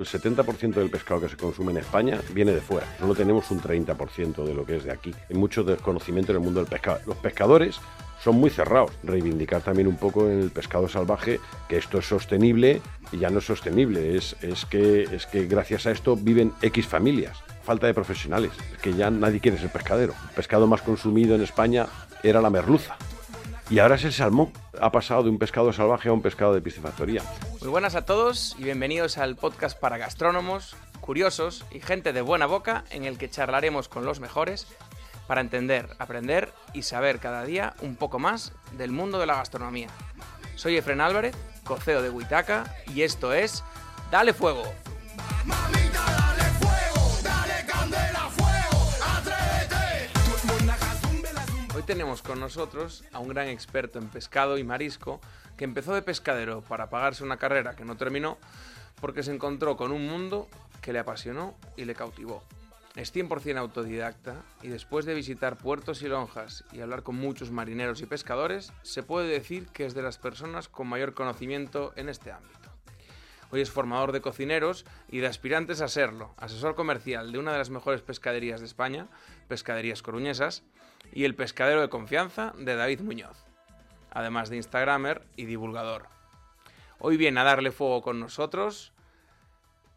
El 70% del pescado que se consume en España viene de fuera. Solo tenemos un 30% de lo que es de aquí. Hay mucho desconocimiento en el mundo del pescado. Los pescadores son muy cerrados. Reivindicar también un poco en el pescado salvaje que esto es sostenible y ya no es sostenible. Es, que, es que gracias a esto viven X familias. Falta de profesionales. Es que ya nadie quiere ser pescadero. El pescado más consumido en España era la merluza. Y ahora es el salmón. Ha pasado de un pescado salvaje a un pescado de piscifactoría. Muy buenas a todos y bienvenidos al podcast para gastrónomos, curiosos y gente de buena boca en el que charlaremos con los mejores para entender, aprender y saber cada día un poco más del mundo de la gastronomía. Soy Efren Álvarez, coceo de Huitaca y esto es Dale Fuego. Tenemos con nosotros a un gran experto en pescado y marisco que empezó de pescadero para pagarse una carrera que no terminó porque se encontró con un mundo que le apasionó y le cautivó. Es 100% autodidacta y después de visitar puertos y lonjas y hablar con muchos marineros y pescadores, se puede decir que es de las personas con mayor conocimiento en este ámbito. Hoy es formador de cocineros y de aspirantes a serlo, asesor comercial de una de las mejores pescaderías de España, Pescaderías Coruñesas, y el pescadero de confianza de David Muñoz, además de Instagramer y divulgador. Hoy viene a darle fuego con nosotros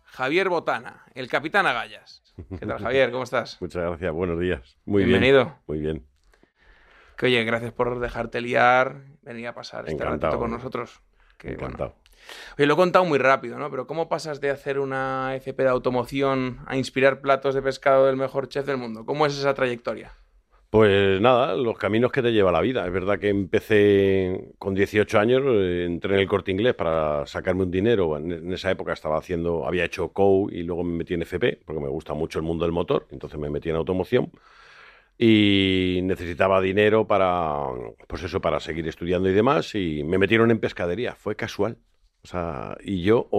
Javier Botana, el capitán Agallas. ¿Qué tal, Javier? ¿Cómo estás? Muchas gracias, buenos días. Muy Bienvenido. bien. Muy bien. Que oye, gracias por dejarte liar, venir a pasar este Encantado. ratito con nosotros. Que, bueno, Encantado. Oye, lo he contado muy rápido, ¿no? Pero ¿cómo pasas de hacer una FP de automoción a inspirar platos de pescado del mejor chef del mundo? ¿Cómo es esa trayectoria? Pues nada, los caminos que te lleva la vida. Es verdad que empecé con 18 años, eh, entré en el corte inglés para sacarme un dinero. En, esa época estaba haciendo, había hecho COU y luego me metí en FP, porque me gusta mucho el mundo del motor, entonces me metí en automoción. Y necesitaba dinero para, pues eso, para seguir estudiando y demás, y me metieron en pescadería. Fue casual. O sea, y yo,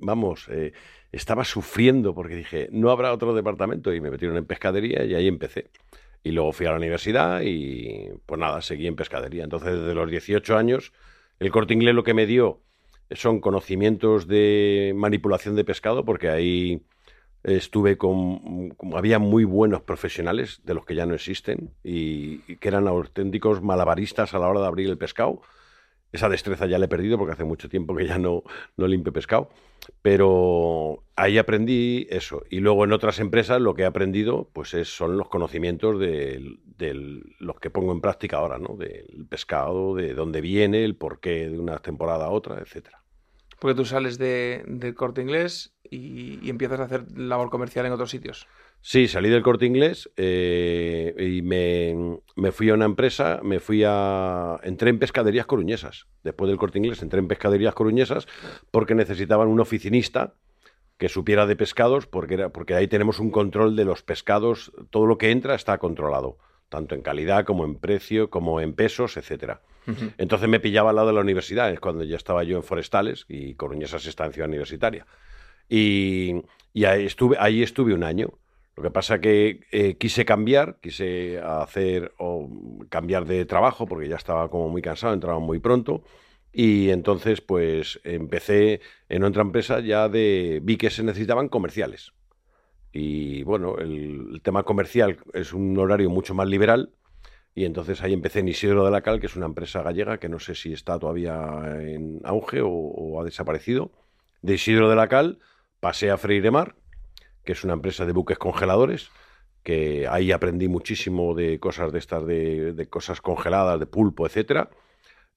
vamos, eh, estaba sufriendo porque dije, no habrá otro departamento, y me metieron en pescadería y ahí empecé. Y luego fui a la universidad y pues nada, seguí en pescadería. Entonces, desde los 18 años, el corte inglés lo que me dio son conocimientos de manipulación de pescado, porque ahí estuve con, había muy buenos profesionales, de los que ya no existen, y, y que eran auténticos malabaristas a la hora de abrir el pescado. Esa destreza ya la he perdido porque hace mucho tiempo que ya no, no limpio pescado. Pero ahí aprendí eso. Y luego en otras empresas lo que he aprendido pues es, son los conocimientos de, de los que pongo en práctica ahora, ¿no? Del pescado, de dónde viene, el porqué de una temporada a otra, etcétera. Porque tú sales de, del corte inglés y, y empiezas a hacer labor comercial en otros sitios. Sí, salí del corte inglés eh, y me, me fui a una empresa, me fui a... Entré en pescaderías coruñesas. Después del corte inglés entré en pescaderías coruñesas porque necesitaban un oficinista que supiera de pescados porque, era, porque ahí tenemos un control de los pescados. Todo lo que entra está controlado, tanto en calidad como en precio, como en pesos, etcétera. Entonces me pillaba al lado de la universidad, es cuando ya estaba yo en Forestales y Coruñesas está en Ciudad Universitaria. Y, y ahí, estuve, ahí estuve un año. Lo que pasa que eh, quise cambiar, quise hacer o cambiar de trabajo porque ya estaba como muy cansado, entraba muy pronto. Y entonces, pues empecé en otra empresa ya de. Vi que se necesitaban comerciales. Y bueno, el, tema comercial es un horario mucho más liberal. Y entonces ahí empecé en Isidro de la Cal, que es una empresa gallega que no sé si está todavía en auge o, o ha desaparecido. De Isidro de la Cal pasé a Freiremar, que es una empresa de buques congeladores, que ahí aprendí muchísimo de cosas de estas, de, cosas congeladas, de pulpo, etcétera.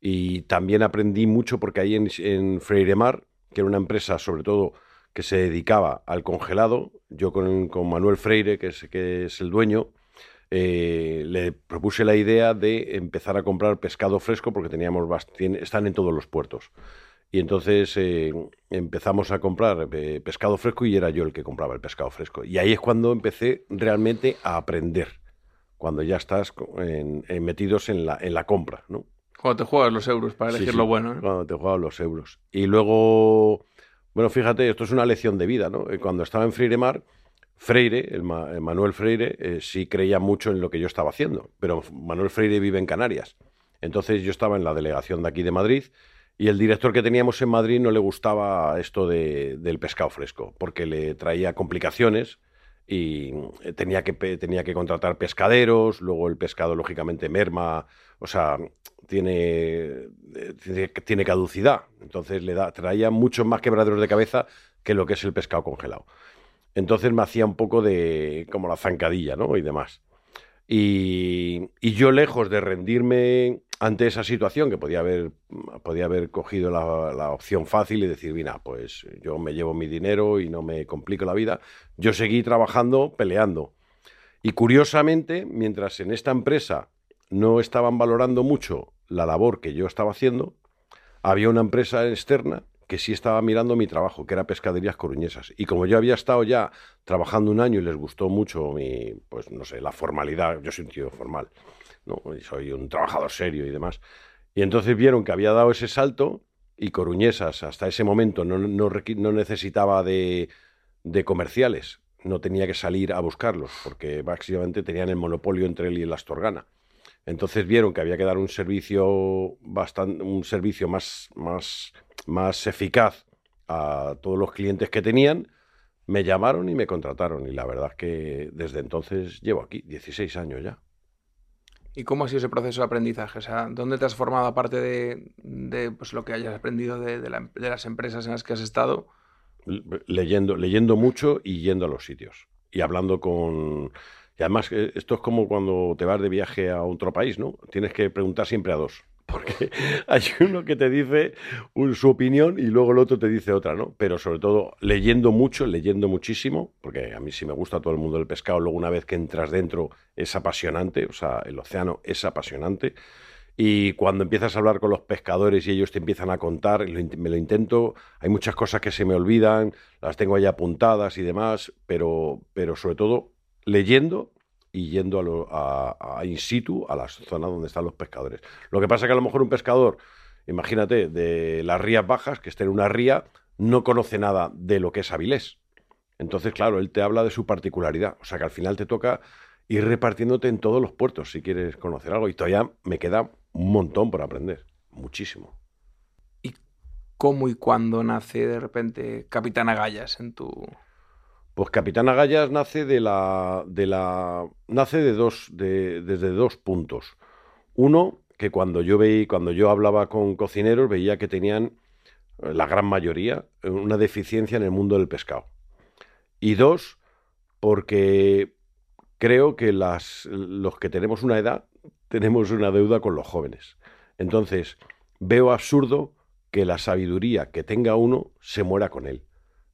Y también aprendí mucho porque ahí en, en Freiremar, que era una empresa sobre todo que se dedicaba al congelado, yo con, con Manuel Freire, que es, que es el dueño, eh, le propuse la idea de empezar a comprar pescado fresco porque teníamos están en todos los puertos. Y entonces eh, empezamos a comprar eh, pescado fresco y era yo el que compraba el pescado fresco. Y ahí es cuando empecé realmente a aprender, cuando ya estás en- en- metidos en la, en la compra, ¿no? Cuando te juegas los euros para Sí, elegir sí, lo bueno. ¿eh? Cuando te juegan los euros. Y luego, bueno, fíjate, esto es una lección de vida, ¿no? Eh, Cuando estaba en Freiremar, Freire, el, Ma- el Manuel Freire, eh, sí creía mucho en lo que yo estaba haciendo, pero Manuel Freire vive en Canarias. Entonces yo estaba en la delegación de aquí de Madrid Y el director que teníamos en Madrid no le gustaba esto de, del pescado fresco, porque le traía complicaciones y eh, tenía que, tenía que contratar pescaderos, luego el pescado lógicamente merma, o sea, tiene, eh, tiene caducidad, entonces le da, traía muchos más quebraderos de cabeza que lo que es el pescado congelado. Entonces me hacía un poco de como la zancadilla, ¿no? Y demás. Y, yo lejos de rendirme ante esa situación, que podía haber, podía haber cogido la, opción fácil y decir, mira, pues yo me llevo mi dinero y no me complico la vida, yo seguí trabajando, peleando. Y curiosamente, mientras en esta empresa no estaban valorando mucho la labor que yo estaba haciendo, había una empresa externa que sí estaba mirando mi trabajo, que era Pescaderías Coruñesas. Y como yo había estado ya trabajando un año y les gustó mucho mi, pues no sé, la formalidad, yo soy un tío formal, ¿no? soy un trabajador serio y demás. Y entonces vieron que había dado ese salto y Coruñesas hasta ese momento no, necesitaba de, de, comerciales, no tenía que salir a buscarlos, porque básicamente tenían el monopolio entre él y el Astorgana. Entonces vieron que había que dar un servicio bastante, un servicio más, más más eficaz a todos los clientes que tenían, me llamaron y me contrataron. Y la verdad es que desde entonces llevo aquí, 16 años ya. ¿Y cómo ha sido ese proceso de aprendizaje? O sea, ¿dónde te has formado aparte de, pues, lo que hayas aprendido de, de, las empresas en las que has estado? Leyendo, leyendo mucho y yendo a los sitios. Y hablando con... Y además, eh, esto es como cuando te vas de viaje a otro país, ¿no? Tienes que preguntar siempre a dos porque hay uno que te dice su opinión y luego el otro te dice otra, ¿no? Pero sobre todo leyendo mucho, leyendo muchísimo, porque a mí sí me gusta todo el mundo del pescado, luego una vez que entras dentro es apasionante, o sea, el océano es apasionante. Y cuando empiezas a hablar con los pescadores y ellos te empiezan a contar, me lo intento, hay muchas cosas que se me olvidan, las tengo ahí apuntadas y demás, pero, pero sobre todo leyendo y yendo a, a, in situ a la zona donde están los pescadores. Lo que pasa es que a lo mejor un pescador, imagínate, de las rías bajas, que esté en una ría, no conoce nada de lo que es Avilés. Entonces, claro, él te habla de su particularidad. O sea que al final te toca ir repartiéndote en todos los puertos si quieres conocer algo. Y todavía me queda un montón por aprender. Muchísimo. ¿Y cómo y cuándo nace de repente Capitán Agallas en tu, pues Capitán Agallas nace de la, de la nace de dos, de, desde dos puntos. Uno, que cuando yo veía, cuando yo hablaba con cocineros, veía que tenían eh, la gran mayoría una deficiencia en el mundo del pescado. Y dos, porque creo que las, los que tenemos una edad tenemos una deuda con los jóvenes. Entonces, veo absurdo que la sabiduría que tenga uno se muera con él.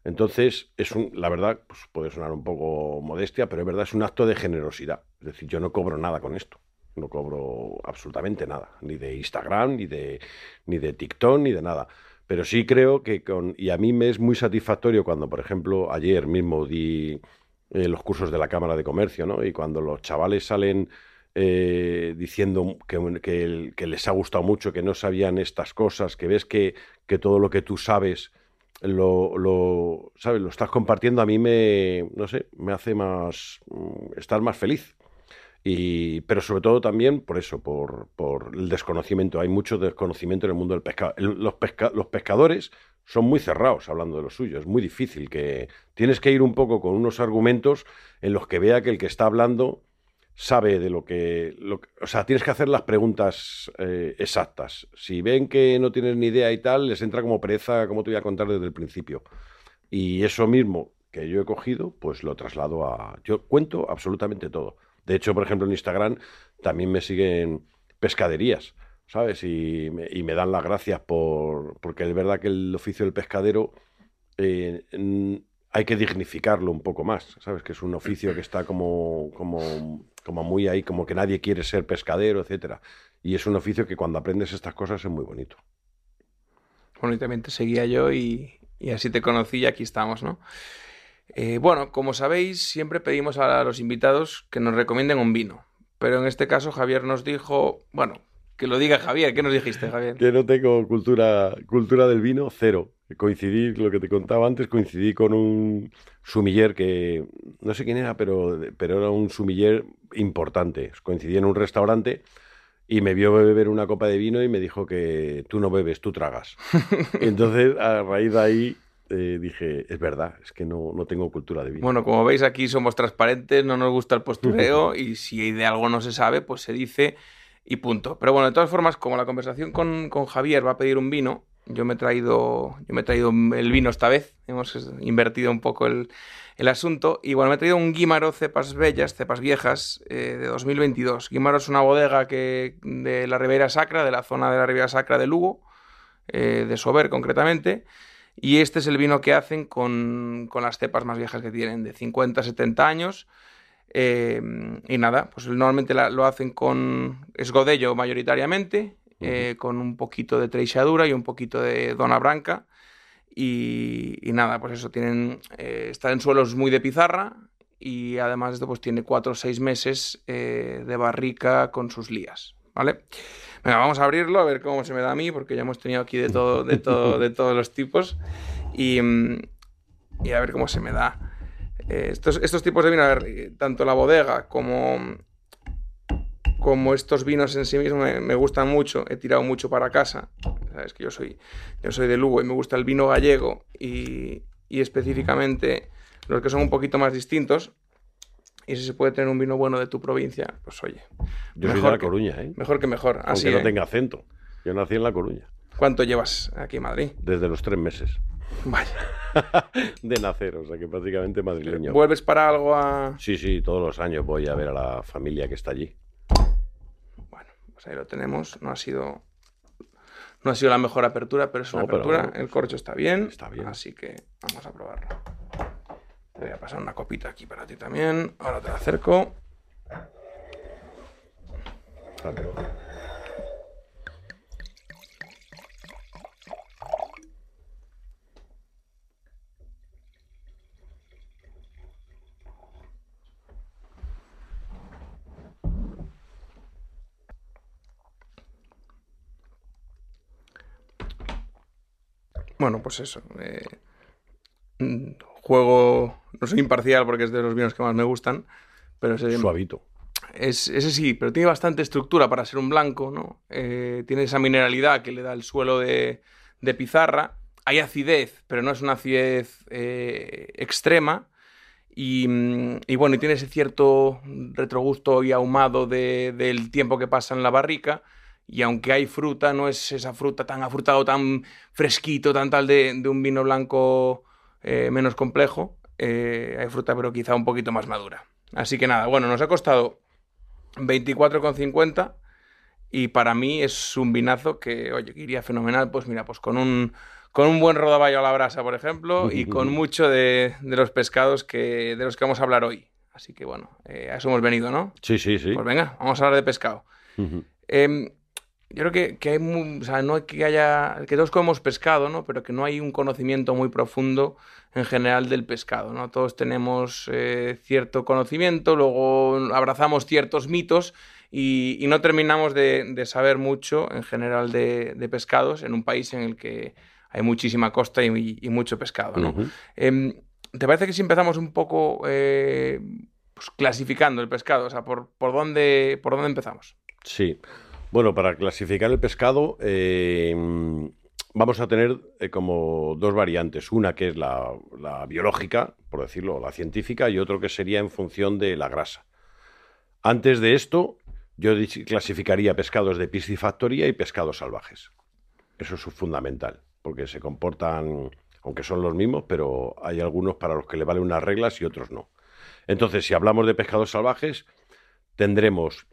Entonces, es un, la verdad, pues puede sonar un poco modestia, pero es verdad, es un acto de generosidad. Es decir, yo no cobro nada con esto. No cobro absolutamente nada, ni de Instagram, ni de, ni de TikTok, ni de nada. Pero sí creo que con. Y a mí me es muy satisfactorio cuando, por ejemplo, ayer mismo di eh, los cursos de la Cámara de Comercio, ¿no? Y cuando los chavales salen eh, diciendo que, que, les ha gustado mucho, que no sabían estas cosas, que ves que, que todo lo que tú sabes lo, ¿sabes? lo estás compartiendo, a mí me, no sé, me hace más, mm, estar más feliz. Y, pero sobre todo también por eso, por, por, el desconocimiento. Hay mucho desconocimiento en el mundo del pescado. los, los pescadores son muy cerrados hablando de lo suyo. Es muy difícil que... Tienes que ir un poco con unos argumentos en los que vea que el que está hablando sabe de lo que, O sea, tienes que hacer las preguntas eh, exactas. Si ven que no tienes ni idea y tal, les entra como pereza, como te voy a contar desde el principio. Y eso mismo que yo he cogido, pues lo traslado a... Yo cuento absolutamente todo. De hecho, por ejemplo, en Instagram también me siguen pescaderías, ¿sabes? Y me, y me dan las gracias por... Porque es verdad que el oficio del pescadero... Eh, hay que dignificarlo un poco más, ¿sabes? Que es un oficio que está como, como como muy ahí, como que nadie quiere ser pescadero, etcétera. Y es un oficio que cuando aprendes estas cosas es muy bonito. Bueno, y también te seguía yo y, así te conocí y aquí estamos, ¿no? Eh, bueno, como sabéis, siempre pedimos a los invitados que nos recomienden un vino. Pero en este caso Javier nos dijo, bueno, que lo diga Javier, ¿qué nos dijiste, Javier? Que no tengo cultura, cultura del vino, cero. Coincidí, lo que te contaba antes, coincidí con un sumiller que no sé quién era, pero, pero era un sumiller importante. Coincidí en un restaurante y me vio beber una copa de vino y me dijo que tú no bebes, tú tragas. Entonces, a raíz de ahí, eh, dije, es verdad, es que no, no, tengo cultura de vino. Bueno, como veis aquí somos transparentes, no nos gusta el postureo y si de algo no se sabe, pues se dice y punto. Pero bueno, de todas formas, como la conversación con, con Javier va a pedir un vino, yo me he traído, yo me he traído el vino esta vez, hemos invertido un poco el, el asunto. Y bueno, me he traído un Guimaro cepas bellas, cepas viejas, eh, de 2022. Guimaro es una bodega que, de la Ribera Sacra, de la zona de la Ribera Sacra de Lugo, eh, de Sober concretamente. Y este es el vino que hacen con, con las cepas más viejas que tienen, de 50, 70 años. Eh, y nada, pues normalmente lo hacen con esgodello mayoritariamente, con un poquito de treixadura y un poquito de dona branca. Y, nada, pues eso, tienen, eh, está en suelos muy de pizarra y además esto pues tiene cuatro o seis meses eh, de barrica con sus lías, ¿vale? Venga, vamos a abrirlo a ver cómo se me da a mí, porque ya hemos tenido aquí de todo, de todo, de todos los tipos y, y a ver cómo se me da. Eh, estos, estos tipos de vino, a ver, tanto la bodega como, como estos vinos en sí mismos me, gustan mucho, he tirado mucho para casa. Sabes que yo soy, yo soy de Lugo y me gusta el vino gallego y, específicamente los que son un poquito más distintos. Y si se puede tener un vino bueno de tu provincia, pues oye. Yo soy de La Coruña, ¿eh? Mejor que mejor. Así, Aunque no ¿eh? tenga acento. Yo nací en La Coruña. ¿Cuánto llevas aquí en Madrid? Desde los tres meses. Vaya. de nacer, o sea que prácticamente madrileño. ¿Vuelves para algo a...? Sí, sí, todos los años voy a ver a la familia que está allí ahí lo tenemos. No ha sido, no ha sido la mejor apertura, pero es una apertura. el corcho está bien, está bien. Así que vamos a probarlo. Te voy a pasar una copita aquí para ti también. Ahora te la acerco. Bueno, pues eso. Eh, mm, juego, no soy imparcial porque es de los vinos que más me gustan, pero ese, Suavito. Es, ese sí, pero tiene bastante estructura para ser un blanco, ¿no? Eh, tiene esa mineralidad que le da el suelo de, pizarra. Hay acidez, pero no es una acidez eh, extrema. Mm, y, bueno, y tiene ese cierto retrogusto y ahumado del tiempo que pasa en la barrica y aunque hay fruta, no es esa fruta tan afrutado, tan fresquito, tan tal de, un vino blanco eh, menos complejo. Eh, hay fruta, pero quizá un poquito más madura. Así que nada, bueno, nos ha costado 24,50 y para mí es un vinazo que, oye, que iría fenomenal, pues mira, pues con un, con un buen rodaballo a la brasa, por ejemplo, y con mucho de, los pescados que, de los que vamos a hablar hoy. Así que bueno, eh, a eso hemos venido, ¿no? Sí, sí, sí. Pues venga, vamos a hablar de pescado. Yo creo que, que hay o sea, no que haya, que todos comemos pescado, ¿no? Pero que no hay un conocimiento muy profundo en general del pescado, ¿no? Todos tenemos eh, cierto conocimiento, luego abrazamos ciertos mitos y, no terminamos de, saber mucho en general de, pescados en un país en el que hay muchísima costa y, mucho pescado, ¿no? Em, ¿Te parece que si empezamos un poco eh, pues, clasificando el pescado? O sea, ¿por, por, dónde, ¿por dónde empezamos? Sí. Bueno, para clasificar el pescado eh, vamos a tener eh, como dos variantes. Una que es la, biológica, por decirlo, la científica, y otro que sería en función de la grasa. Antes de esto, yo clasificaría pescados de piscifactoría y pescados salvajes. Eso es fundamental, porque se comportan, aunque son los mismos, pero hay algunos para los que le valen unas reglas y otros no. Entonces, si hablamos de pescados salvajes, tendremos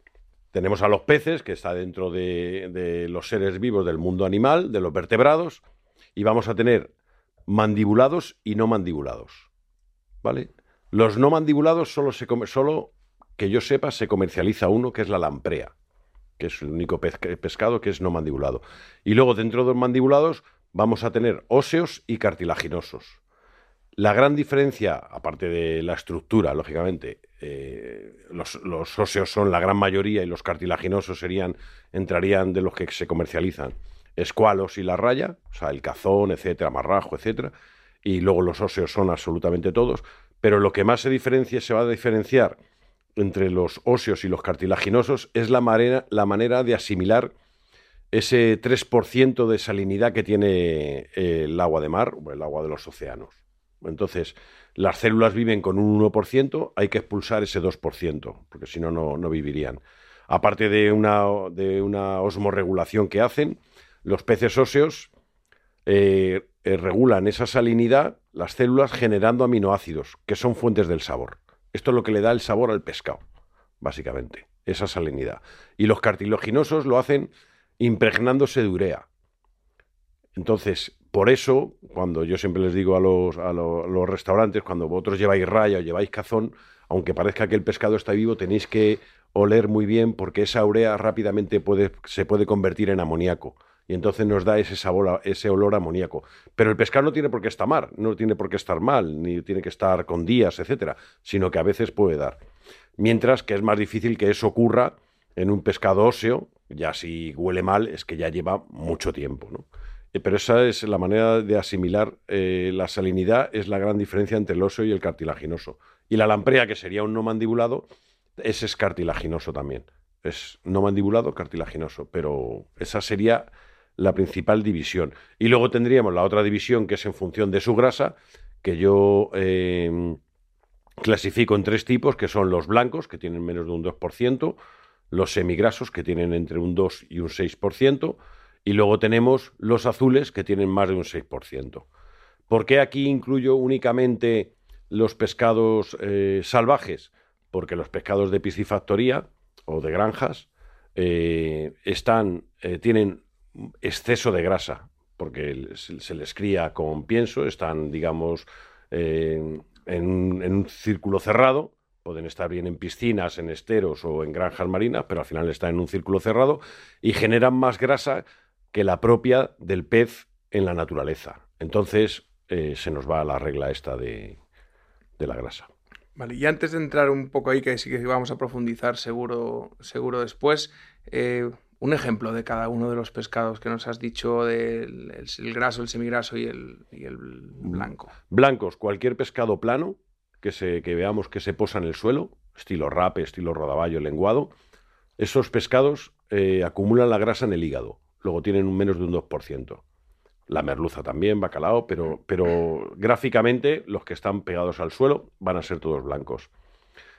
tenemos a los peces, que está dentro de, los seres vivos del mundo animal, de los vertebrados, y vamos a tener mandibulados y no mandibulados. ¿Vale? Los no mandibulados solo, se que yo sepa, se comercializa uno, que es la lamprea, que es el único pescado que es no mandibulado. Y luego dentro de los mandibulados vamos a tener óseos y cartilaginosos. La gran diferencia, aparte de la estructura, lógicamente, eh, los, óseos son la gran mayoría y los cartilaginosos serían, entrarían de los que se comercializan. Escualos y la raya, o sea, el cazón, etcétera, marrajo, etcétera. Y luego los óseos son absolutamente todos. Pero lo que más se diferencia, se va a diferenciar entre los óseos y los cartilaginosos es la manera, la manera de asimilar ese 3% de salinidad que tiene el agua de mar o el agua de los océanos. Entonces, las células viven con un 1%, hay que expulsar ese 2%, porque si no, no vivirían. Aparte de una, de una osmorregulación que hacen, los peces óseos eh, eh, regulan esa salinidad, las células, generando aminoácidos, que son fuentes del sabor. Esto es lo que le da el sabor al pescado, básicamente, esa salinidad. Y los cartilaginosos lo hacen impregnándose de urea. Entonces, por eso, cuando yo siempre les digo a los, a los, restaurantes, cuando vosotros lleváis raya o lleváis cazón, aunque parezca que el pescado está vivo, tenéis que oler muy bien porque esa urea rápidamente puede, se puede convertir en amoníaco y entonces nos da ese sabor, ese olor amoníaco. Pero el pescado no tiene por qué estar mal, no tiene por qué estar mal, ni tiene que estar con días, etcétera, sino que a veces puede dar. Mientras que es más difícil que eso ocurra en un pescado óseo, ya si huele mal es que ya lleva mucho tiempo, ¿no? Eh, pero esa es la manera de asimilar eh, la salinidad, es la gran diferencia entre el óseo y el cartilaginoso. Y la lamprea, que sería un no mandibulado, ese es cartilaginoso también. Es no mandibulado, cartilaginoso. Pero esa sería la principal división. Y luego tendríamos la otra división, que es en función de su grasa, que yo eh, clasifico en tres tipos, que son los blancos, que tienen menos de un 2%, los semigrasos, que tienen entre un 2 y un 6%, y luego tenemos los azules que tienen más de un 6%. ¿Por qué aquí incluyo únicamente los pescados eh, salvajes? Porque los pescados de piscifactoría o de granjas eh, están, eh, tienen exceso de grasa, porque se, les cría con pienso, están, digamos, en, un círculo cerrado, pueden estar bien en piscinas, en esteros o en granjas marinas, pero al final están en un círculo cerrado y generan más grasa que la propia del pez en la naturaleza. Entonces eh, se nos va la regla esta de, la grasa. Vale, y antes de entrar un poco ahí, que sí que vamos a profundizar seguro, seguro después, eh, un ejemplo de cada uno de los pescados que nos has dicho, del el, graso, el semigraso y el, y el, blanco. Blancos, cualquier pescado plano que, se, que veamos que se posa en el suelo, estilo rape, estilo rodaballo, lenguado, esos pescados eh, acumulan la grasa en el hígado luego tienen un menos de un 2%. La merluza también, bacalao, pero, pero gráficamente los que están pegados al suelo van a ser todos blancos.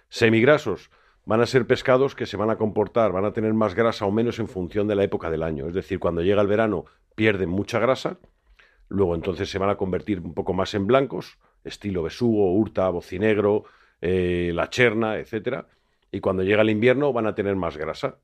Semigrasos van a ser pescados que se van a comportar, van a tener más grasa o menos en función de la época del año. Es decir, cuando llega el verano pierden mucha grasa, luego entonces se van a convertir un poco más en blancos, estilo besugo, hurta, bocinegro, eh, la cherna, etc. Y cuando llega el invierno van a tener más grasa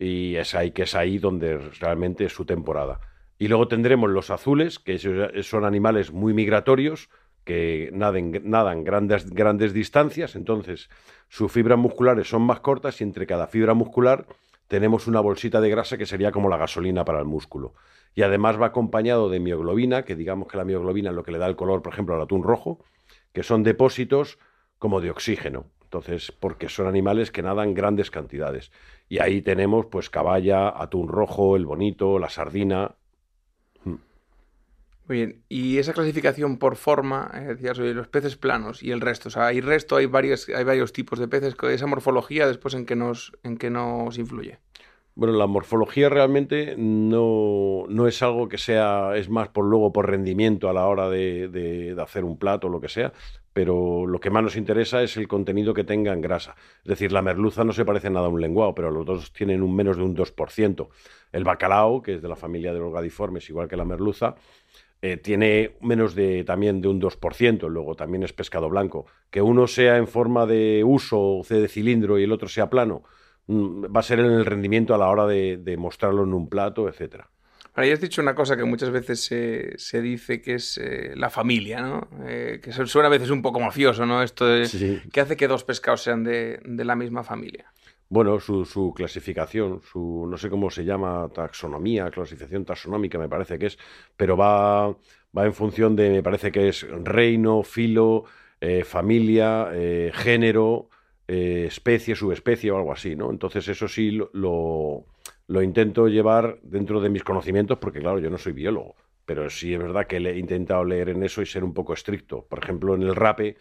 y es ahí que es ahí donde realmente es su temporada. Y luego tendremos los azules, que son animales muy migratorios, que naden, nadan grandes, grandes distancias, entonces sus fibras musculares son más cortas y entre cada fibra muscular tenemos una bolsita de grasa que sería como la gasolina para el músculo. Y además va acompañado de mioglobina, que digamos que la mioglobina es lo que le da el color, por ejemplo, al atún rojo, que son depósitos como de oxígeno. Entonces, porque son animales que nadan grandes cantidades. Y ahí tenemos, pues, caballa, atún rojo, el bonito, la sardina. Hmm. Muy bien, y esa clasificación por forma, eh, decías, los peces planos y el resto, o sea, hay resto, hay varios, hay varios tipos de peces, esa morfología después en qué nos, en qué nos influye. Bueno, la morfología realmente no, no, es algo que sea, es más por luego por rendimiento a la hora de, de, de hacer un plato o lo que sea, pero lo que más nos interesa es el contenido que tenga en grasa. Es decir, la merluza no se parece nada a un lenguado, pero los dos tienen un menos de un 2%. El bacalao, que es de la familia de los gadiformes, igual que la merluza, eh, tiene menos de también de un 2%, luego también es pescado blanco. Que uno sea en forma de uso o de cilindro y el otro sea plano, mm, va a ser en el rendimiento a la hora de, de mostrarlo en un plato, etcétera. Ahora, ya has dicho una cosa que muchas veces se, se dice que es eh, la familia, ¿no? Eh, que suena a veces un poco mafioso, ¿no? Esto de, que hace que dos pescados sean de, de la misma familia. Bueno, su, su, clasificación, su no sé cómo se llama, taxonomía, clasificación taxonómica me parece que es, pero va, va en función de, me parece que es reino, filo, eh, familia, género, especie, subespecie o algo así, ¿no? Entonces eso sí lo lo intento llevar dentro de mis conocimientos porque, claro, yo no soy biólogo, pero sí es verdad que he intentado leer en eso y ser un poco estricto. Por ejemplo, en el rape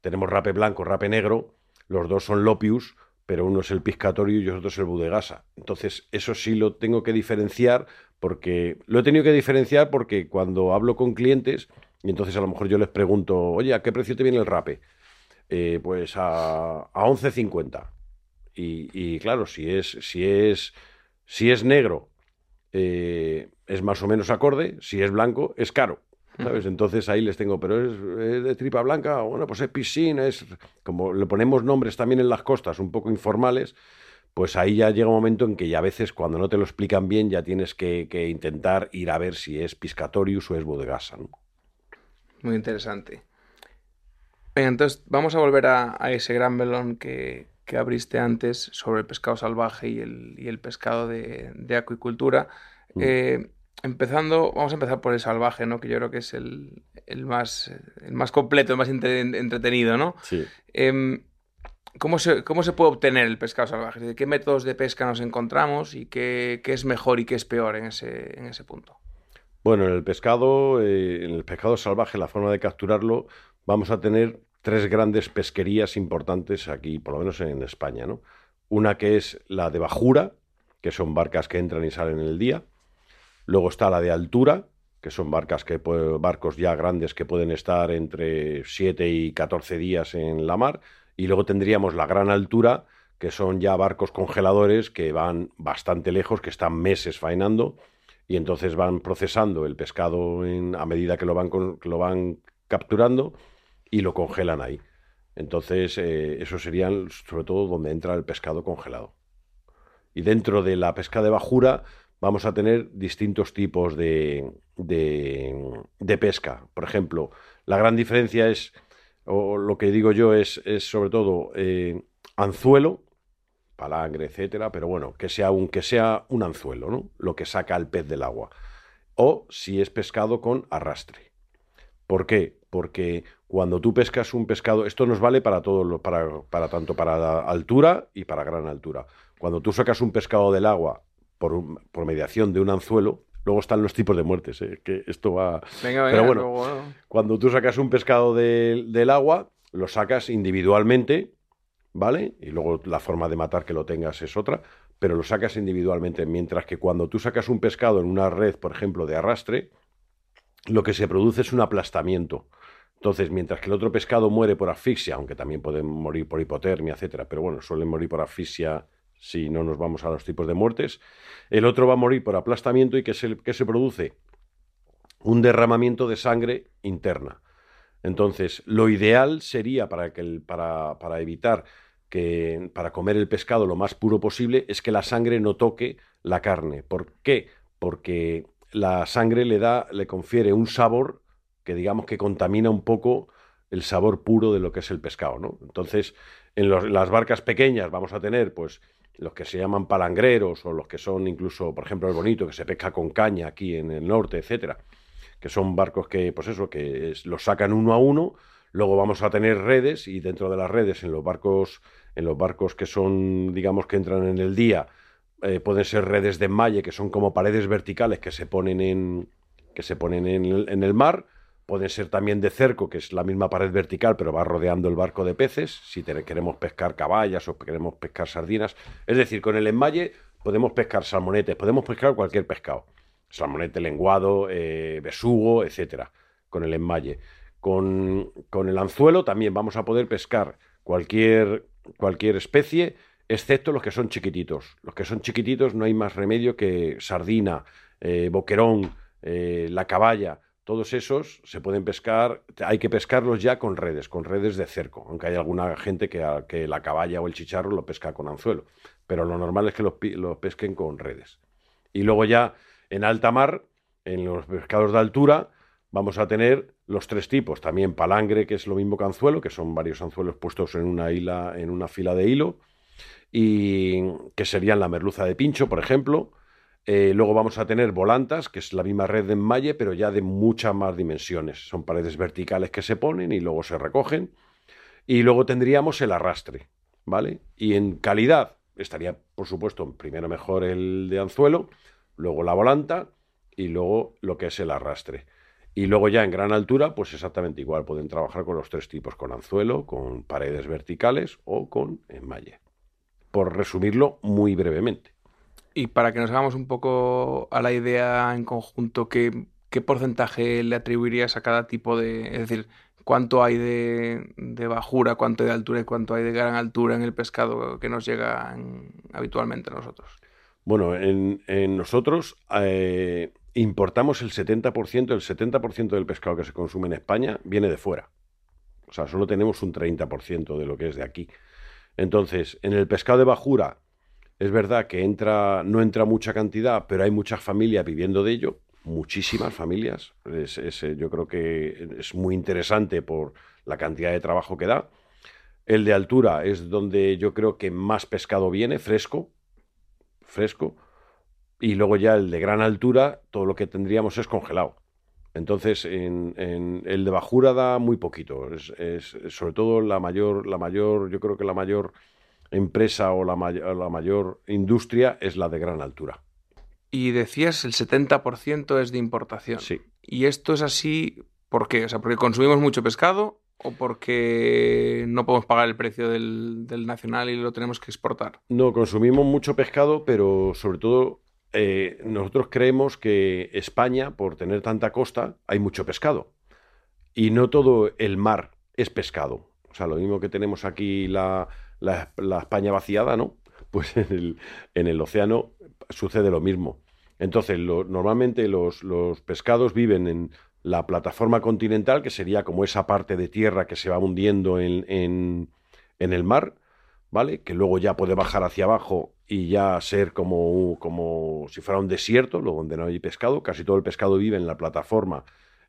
tenemos rape blanco, rape negro. los dos son Lopius, pero uno es el piscatorio y otro es el budegasa. Entonces, eso sí lo tengo que diferenciar porque lo he tenido que diferenciar porque cuando hablo con clientes, y entonces a lo mejor yo les pregunto, oye, ¿a qué precio te viene el rape? Eh, pues a, a 11.50. Y, y, claro, si es, si es, si es negro, eh, es más o menos acorde, si es blanco, es caro. ¿sabes? Entonces ahí les tengo, pero es, de tripa blanca, bueno, pues es piscina, es como le ponemos nombres también en las costas un poco informales, pues ahí ya llega un momento en que ya a veces cuando no te lo explican bien ya tienes que, intentar ir a ver si es Piscatorius o es Bodegasa. Muy interesante. Venga, entonces vamos a volver a, ese gran melón que, abriste antes sobre el pescado salvaje y el, pescado de, acuicultura. Mm. Eh, empezando, vamos a empezar por el salvaje, ¿no? Que yo creo que es el, más, el más completo, el más entretenido, ¿no? Sí. Em, ¿cómo, se, ¿Cómo se puede obtener el pescado salvaje? ¿De qué métodos de pesca nos encontramos y qué, es mejor y qué es peor en ese, en ese punto? Bueno, en el pescado, eh, en el pescado salvaje, la forma de capturarlo, vamos a tener tres grandes pesquerías importantes aquí, por lo menos en España, ¿no? Una que es la de bajura, que son barcas que entran y salen en el día. Luego está la de altura, que son barcas que, barcos ya grandes que pueden estar entre 7 y 14 días en la mar. Y luego tendríamos la gran altura, que son ya barcos congeladores que van bastante lejos, que están meses faenando y entonces van procesando el pescado a medida que lo van, lo van capturando y lo congelan ahí. Entonces, eh, eso serían sobre todo donde entra el pescado congelado. Y dentro de la pesca de bajura vamos a tener distintos tipos de, de, pesca. Por ejemplo, la gran diferencia es, o lo que digo yo es, es sobre todo eh, anzuelo, palangre, etcétera, pero bueno, que sea un, que sea un anzuelo, ¿no? Lo que saca el pez del agua. O si es pescado con arrastre. ¿Por qué? Porque cuando tú pescas un pescado, esto nos vale para todo, para, para tanto para altura y para gran altura. Cuando tú sacas un pescado del agua por, mediación de un anzuelo, luego están los tipos de muertes, ¿eh? que esto va... Pero bueno, cuando tú sacas un pescado del agua, lo sacas individualmente, ¿vale? Y luego la forma de matar que lo tengas es otra, pero lo sacas individualmente, mientras que cuando tú sacas un pescado en una red, por ejemplo, de arrastre, lo que se produce es un aplastamiento. Entonces, mientras que el otro pescado muere por asfixia, aunque también pueden morir por hipotermia, etcétera, pero bueno, suelen morir por asfixia si no nos vamos a los tipos de muertes. El otro va a morir por aplastamiento y que se, que se produce un derramamiento de sangre interna. Entonces, lo ideal sería para, que para, para evitar que para comer el pescado lo más puro posible es que la sangre no toque la carne. ¿Por qué? Porque la sangre le da, le confiere un sabor que digamos que contamina un poco el sabor puro de lo que es el pescado, ¿no? Entonces, en las barcas pequeñas vamos a tener, pues, los que se llaman palangreros o los que son incluso, por ejemplo, el bonito que se pesca con caña aquí en el norte, etcétera, que son barcos que, pues eso, que los sacan uno a uno. Luego vamos a tener redes y dentro de las redes, en los barcos, en los barcos que son, digamos, que entran en el día, eh, pueden ser redes de malle que son como paredes verticales que se ponen en, que se ponen en el mar Pueden ser también de cerco, que es la misma pared vertical, pero va rodeando el barco de peces, si queremos pescar caballas o queremos pescar sardinas. Es decir, con el enmalle podemos pescar salmonetes, podemos pescar cualquier pescado. Salmonete, lenguado, eh, besugo, etcétera, con el enmalle. Con, con, el anzuelo también vamos a poder pescar cualquier, cualquier especie, excepto los que son chiquititos. Los que son chiquititos no hay más remedio que sardina, eh, boquerón, eh, la caballa todos esos se pueden pescar, hay que pescarlos ya con redes, con redes de cerco, aunque hay alguna gente que, la caballa o el chicharro lo pesca con anzuelo, pero lo normal es que los, pesquen con redes. Y luego ya en alta mar, en los pescados de altura, vamos a tener los tres tipos, también palangre, que es lo mismo que anzuelo, que son varios anzuelos puestos en una, hila, en una fila de hilo, y que serían la merluza de pincho, por ejemplo, eh, luego vamos a tener volantas, que es la misma red de enmalle, pero ya de muchas más dimensiones. Son paredes verticales que se ponen y luego se recogen. Y luego tendríamos el arrastre, ¿vale? Y en calidad estaría, por supuesto, primero mejor el de anzuelo, luego la volanta y luego lo que es el arrastre. Y luego ya en gran altura, pues exactamente igual, pueden trabajar con los tres tipos, con anzuelo, con paredes verticales o con enmalle. Por resumirlo muy brevemente. Y para que nos hagamos un poco a la idea en conjunto, ¿qué, qué porcentaje le atribuirías a cada tipo de... Es decir, cuánto hay de, bajura, cuánto hay de altura y cuánto hay de gran altura en el pescado que nos llega habitualmente a nosotros? Bueno, en, nosotros eh, importamos el 70%, el 70% del pescado que se consume en España viene de fuera. O sea, solo tenemos un 30% de lo que es de aquí. Entonces, en el pescado de bajura, es verdad que entra, no entra mucha cantidad, pero hay muchas familias viviendo de ello, muchísimas familias. Eh, yo creo que es muy interesante por la cantidad de trabajo que da. El de altura es donde yo creo que más pescado viene, fresco, fresco. Y luego ya el de gran altura, todo lo que tendríamos es congelado. Entonces, en, el de bajura da muy poquito. Es, sobre todo la mayor, la mayor, yo creo que la mayor empresa o la, la mayor industria es la de gran altura. Y decías el 70% es de importación. Sí. ¿Y esto es así por qué? O sea, porque consumimos mucho pescado o porque no podemos pagar el precio del, del nacional y lo tenemos que exportar. No, consumimos mucho pescado, pero sobre todo eh, nosotros creemos que España, por tener tanta costa, hay mucho pescado. Y no todo el mar es pescado. O sea, lo mismo que tenemos aquí la, la, España vaciada, ¿no? Pues en el, en el, océano sucede lo mismo. Entonces, normalmente los, los, pescados viven en la plataforma continental, que sería como esa parte de tierra que se va hundiendo en, en, el mar, ¿vale? Que luego ya puede bajar hacia abajo y ya ser como, como si fuera un desierto, donde no hay pescado. Casi todo el pescado vive en la plataforma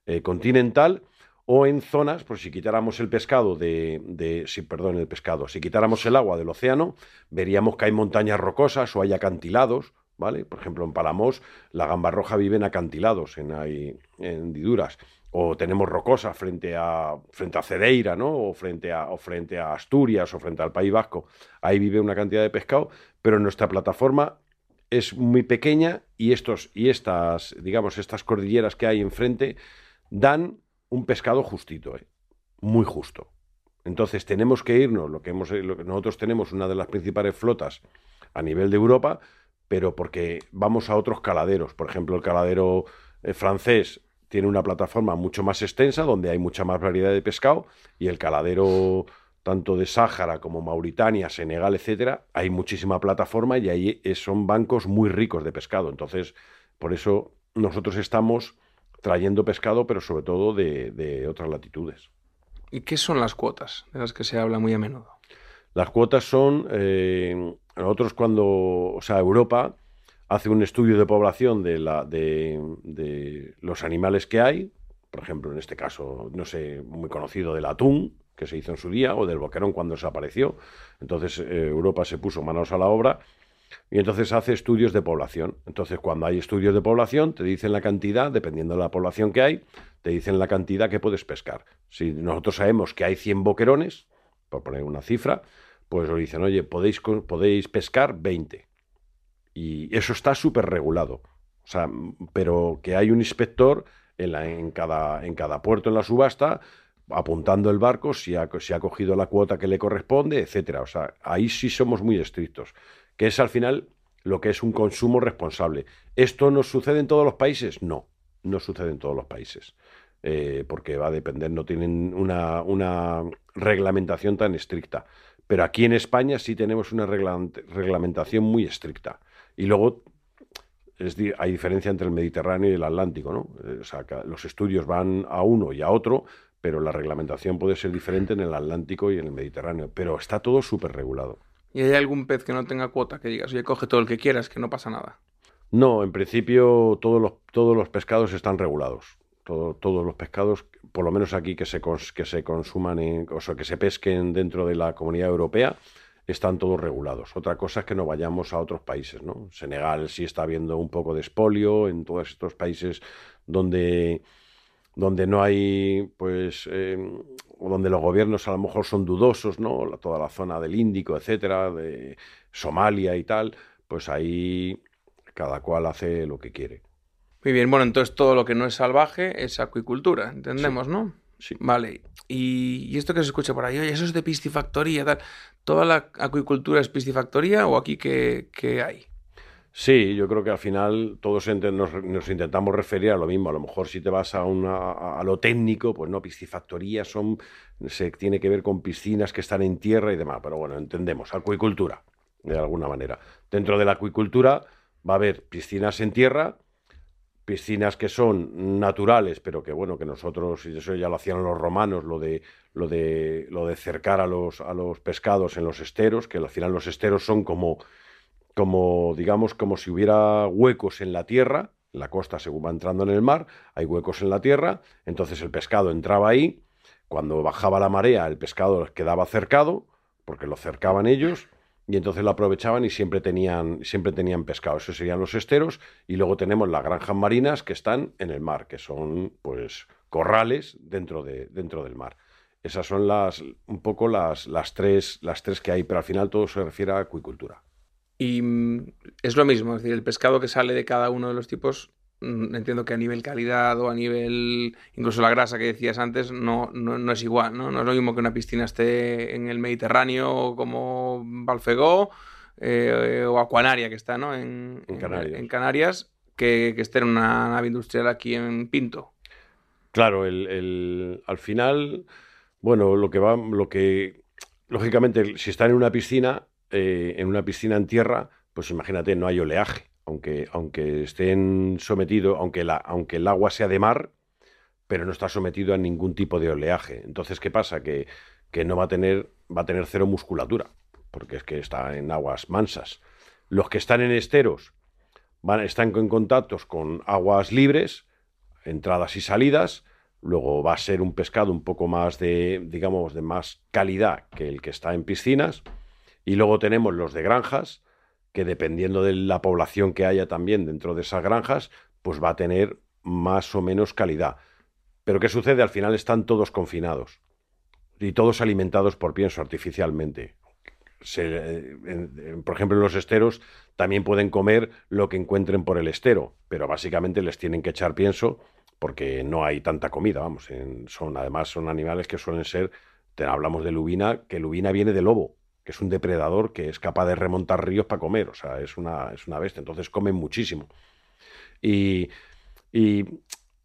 eh, continental o en zonas, por si quitáramos el pescado de, de perdón, el pescado, si quitáramos el agua del océano, veríamos que hay montañas rocosas o hay acantilados, ¿vale? Por ejemplo, en Palamos la gamba roja vive en acantilados, en, hay, en hendiduras o tenemos Rocosa frente a, frente a Cedeira, ¿no? O frente a, o frente a Asturias o frente al País Vasco. Ahí vive una cantidad de pescado, pero nuestra plataforma es muy pequeña y, estos, y estas, digamos, estas cordilleras que hay enfrente dan un pescado justito, ¿eh? muy justo. Entonces tenemos que irnos, lo que, hemos, lo que nosotros tenemos una de las principales flotas a nivel de Europa, pero porque vamos a otros caladeros. Por ejemplo, el caladero eh, francés tiene una plataforma mucho más extensa donde hay mucha más variedad de pescado y el caladero tanto de Sáhara como Mauritania, Senegal, etcétera, hay muchísima plataforma y ahí son bancos muy ricos de pescado. Entonces, por eso nosotros estamos trayendo pescado, pero sobre todo de, otras latitudes. ¿Y qué son las cuotas de las que se habla muy a menudo? Las cuotas son, eh, nosotros cuando, o sea, Europa hace un estudio de población de, la, de, los animales que hay, por ejemplo, en este caso, no sé, muy conocido del atún, que se hizo en su día, o del boquerón cuando desapareció. Entonces eh, Europa se puso manos a la obra y entonces hace estudios de población. Entonces cuando hay estudios de población, te dicen la cantidad, dependiendo de la población que hay, te dicen la cantidad que puedes pescar. Si nosotros sabemos que hay 100 boquerones, por poner una cifra, pues nos dicen, oye, podéis, podéis pescar 20. Y eso está súper regulado. O sea, pero que hay un inspector en, la, en, cada, en cada puerto en la subasta apuntando el barco si ha, si ha cogido la cuota que le corresponde, etcétera. O sea, ahí sí somos muy estrictos. Que es al final lo que es un consumo responsable. ¿Esto no sucede en todos los países? No, no sucede en todos los países. Eh, porque va a depender, no tienen una, una, reglamentación tan estricta. Pero aquí en España sí tenemos una reglamentación muy estricta. Y luego es, hay diferencia entre el Mediterráneo y el Atlántico, ¿no? Eh, o sea, los estudios van a uno y a otro, pero la reglamentación puede ser diferente en el Atlántico y en el Mediterráneo. Pero está todo súper regulado. ¿Y hay algún pez que no tenga cuota que digas, oye, coge todo el que quieras, que no pasa nada? No, en principio todos los, todos los pescados están regulados. todos los pescados, por lo menos aquí que se, que se consuman, en, o sea, que se pesquen dentro de la comunidad europea, están todos regulados. Otra cosa es que no vayamos a otros países, ¿no? Senegal sí está habiendo un poco de espolio en todos estos países donde, donde no hay, pues, em, donde los gobiernos a lo mejor son dudosos, ¿no? toda la zona del Índico, etcétera, de Somalia y tal, pues ahí cada cual hace lo que quiere. Muy bien, bueno, entonces todo lo que no es salvaje es acuicultura, entendemos, ¿no? Sí. Vale. Y, y esto que se escucha por ahí, oye, eso es de piscifactoría, tal. ¿Toda la acuicultura es piscifactoría o aquí qué, qué hay? Sí, yo creo que al final todos nos, intentamos referir a lo mismo. A lo mejor si te vas a, una, a, lo técnico, pues no, piscifactoría son, se tiene que ver con piscinas que están en tierra y demás. Pero bueno, entendemos, acuicultura, de alguna manera. Dentro de la acuicultura va a haber piscinas en tierra, piscinas que son naturales, pero que bueno, que nosotros, y eso ya lo hacían los romanos, lo de, lo de, lo de cercar a los, a los pescados en los esteros, que al final los esteros son como como digamos como si hubiera huecos en la tierra, la costa según va entrando en el mar, hay huecos en la tierra, entonces el pescado entraba ahí, cuando bajaba la marea el pescado quedaba cercado, porque lo cercaban ellos, y entonces lo aprovechaban y siempre tenían, siempre tenían pescado. Esos serían los esteros, y luego tenemos las granjas marinas que están en el mar, que son pues corrales dentro, de, dentro del mar. Esas son las un poco las, las, tres, las tres que hay, pero al final todo se refiere a acuicultura. Y mm, es lo mismo, es decir, el pescado que sale de cada uno de los tipos, mm, entiendo que a nivel calidad o a nivel, incluso la grasa que decías antes, no, no, no es igual, ¿no? No es lo mismo que una piscina esté en el Mediterráneo como Balfegó eh, o Aquanaria que está, ¿no? En, En Canarias. en Canarias, que, que esté en una nave industrial aquí en Pinto. Claro, el, el- al final, bueno, lo que va, lo que, lógicamente, si están en una piscina, eh, en una piscina en tierra, pues imagínate, no hay oleaje, aunque, aunque estén sometidos, aunque, aunque el agua sea de mar, pero no está sometido a ningún tipo de oleaje. Entonces, ¿qué pasa? Que, que no va a tener, va a tener cero musculatura, porque es que está en aguas mansas. Los que están en esteros van, están en contactos con aguas libres, entradas y salidas, luego va a ser un pescado un poco más de, digamos, de más calidad que el que está en piscinas, y luego tenemos los de granjas, que dependiendo de la población que haya también dentro de esas granjas, pues va a tener más o menos calidad. Pero ¿qué sucede? Al final están todos confinados y todos alimentados por pienso artificialmente. Eh, por ejemplo, en los esteros también pueden comer lo que encuentren por el estero, pero básicamente les tienen que echar pienso porque no hay tanta comida, vamos. son, además, son animales que suelen ser, te hablamos de lubina, que lubina viene de lobo, es un depredador que es capaz de remontar ríos para comer, o sea, es una, es una bestia, entonces comen muchísimo. Y, y,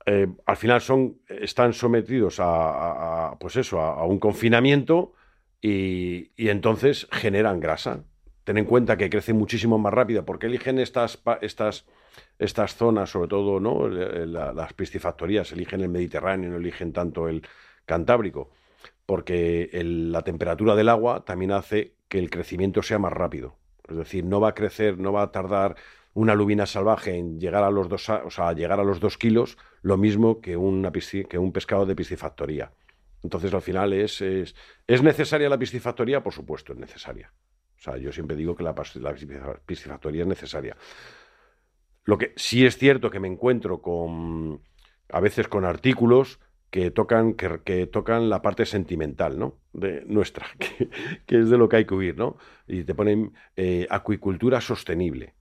eh, al final son, están sometidos a, a- pues eso, a, un confinamiento y, y entonces generan grasa. Ten en cuenta que crece muchísimo más rápido. ¿Por qué eligen estas, estas, estas zonas, sobre todo ¿no? La- las piscifactorías? Eligen el Mediterráneo, no eligen tanto el Cantábrico. Porque la temperatura del agua también hace que el crecimiento sea más rápido. Es decir, no va a crecer, no va a tardar una lubina salvaje en llegar a los dos, o sea, llegar a los dos kilos, lo mismo que, un pescado de piscifactoría. Entonces, al final, es, es, ¿es necesaria la piscifactoría? Por supuesto, es necesaria. O sea, yo siempre digo que la, la piscifactoría es necesaria. Lo que sí es cierto que me encuentro con, a veces con artículos que tocan, que, que tocan la parte sentimental, ¿no? De nuestra, que, es de lo que hay que huir, ¿no? Y te ponen eh, acuicultura sostenible,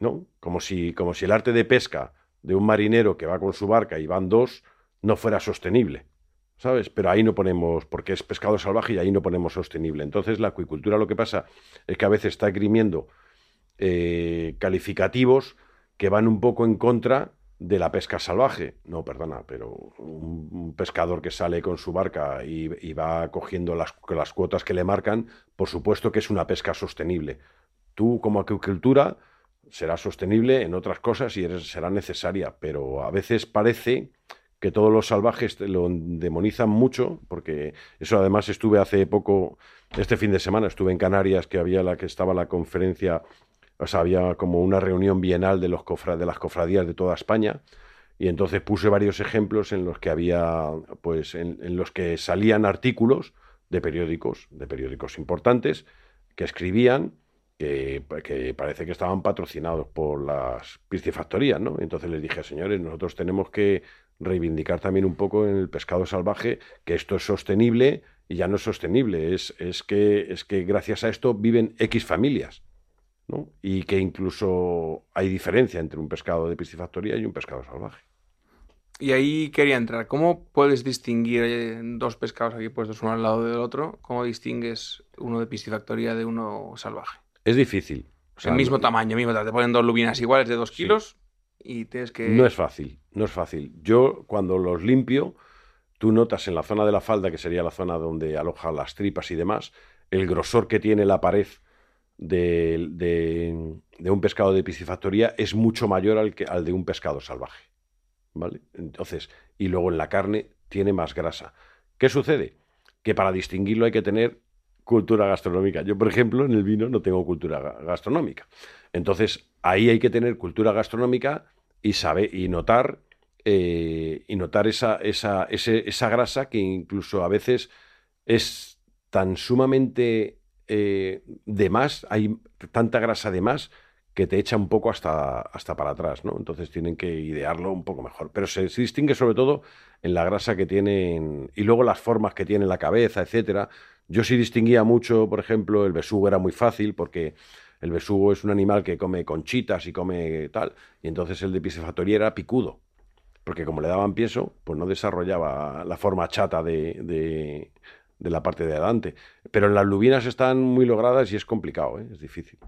¿no? Como si, como si el arte de pesca de un marinero que va con su barca y van dos no fuera sostenible, ¿sabes? Pero ahí no ponemos, porque es pescado salvaje y ahí no ponemos sostenible. Entonces la acuicultura lo que pasa es que a veces está esgrimiendo eh, calificativos que van un poco en contra de la pesca salvaje. No, perdona, pero un, pescador que sale con su barca y, va cogiendo las, las cuotas que le marcan, por supuesto que es una pesca sostenible. Tú como acuicultura será sostenible en otras cosas y eres- será necesaria, pero a veces parece que todos los salvajes lo demonizan mucho, porque eso además estuve hace poco, este fin de semana, estuve en Canarias, que había la que estaba la conferencia, o había como una reunión bienal de, los cofra- de las cofradías de toda España, y entonces puse varios ejemplos en los que había, pues, en, los que salían artículos de periódicos, de periódicos importantes, que escribían que, que parece que estaban patrocinados por las piscifactorías, ¿no? Entonces les dije, señores, nosotros tenemos que reivindicar también un poco en el pescado salvaje que esto es sostenible y ya no es sostenible, es, es, que, es que gracias a esto viven X familias. ¿No? Y que incluso hay diferencia entre un pescado de piscifactoría y un pescado salvaje. Y ahí quería entrar. ¿Cómo puedes distinguir eh, dos pescados aquí puestos uno al lado del otro? ¿Cómo distingues uno de piscifactoría de uno salvaje? Es difícil. O sea, el mismo tamaño, mismo Te ponen dos lubinas iguales de dos kilos y tienes que... No es fácil, no es fácil. Yo cuando los limpio, tú notas en la zona de la falda, que sería la zona donde alojan las tripas y demás, el grosor que tiene la pared de, de, un pescado de piscifactoría es mucho mayor al, que, al de un pescado salvaje. ¿Vale? Entonces, y luego en la carne tiene más grasa. ¿Qué sucede? Que para distinguirlo hay que tener cultura gastronómica. Yo, por ejemplo, en el vino no tengo cultura gastronómica. Entonces, ahí hay que tener cultura gastronómica y saber y notar eh, y notar esa, esa, esa grasa que incluso a veces es tan sumamente eh, de más, hay tanta grasa de más que te echa un poco hasta, hasta para atrás, ¿no? Entonces tienen que idearlo un poco mejor. Pero se, distingue sobre todo en la grasa que tienen y luego las formas que tiene la cabeza, etcétera. Yo sí distinguía mucho, por ejemplo, el besugo era muy fácil porque el besugo es un animal que come conchitas y come tal, y entonces el de piscifactoría era picudo, porque como le daban pieso, pues no desarrollaba la forma chata de, la parte de adelante. Pero en las lubinas están muy logradas y es complicado, ¿eh? es difícil.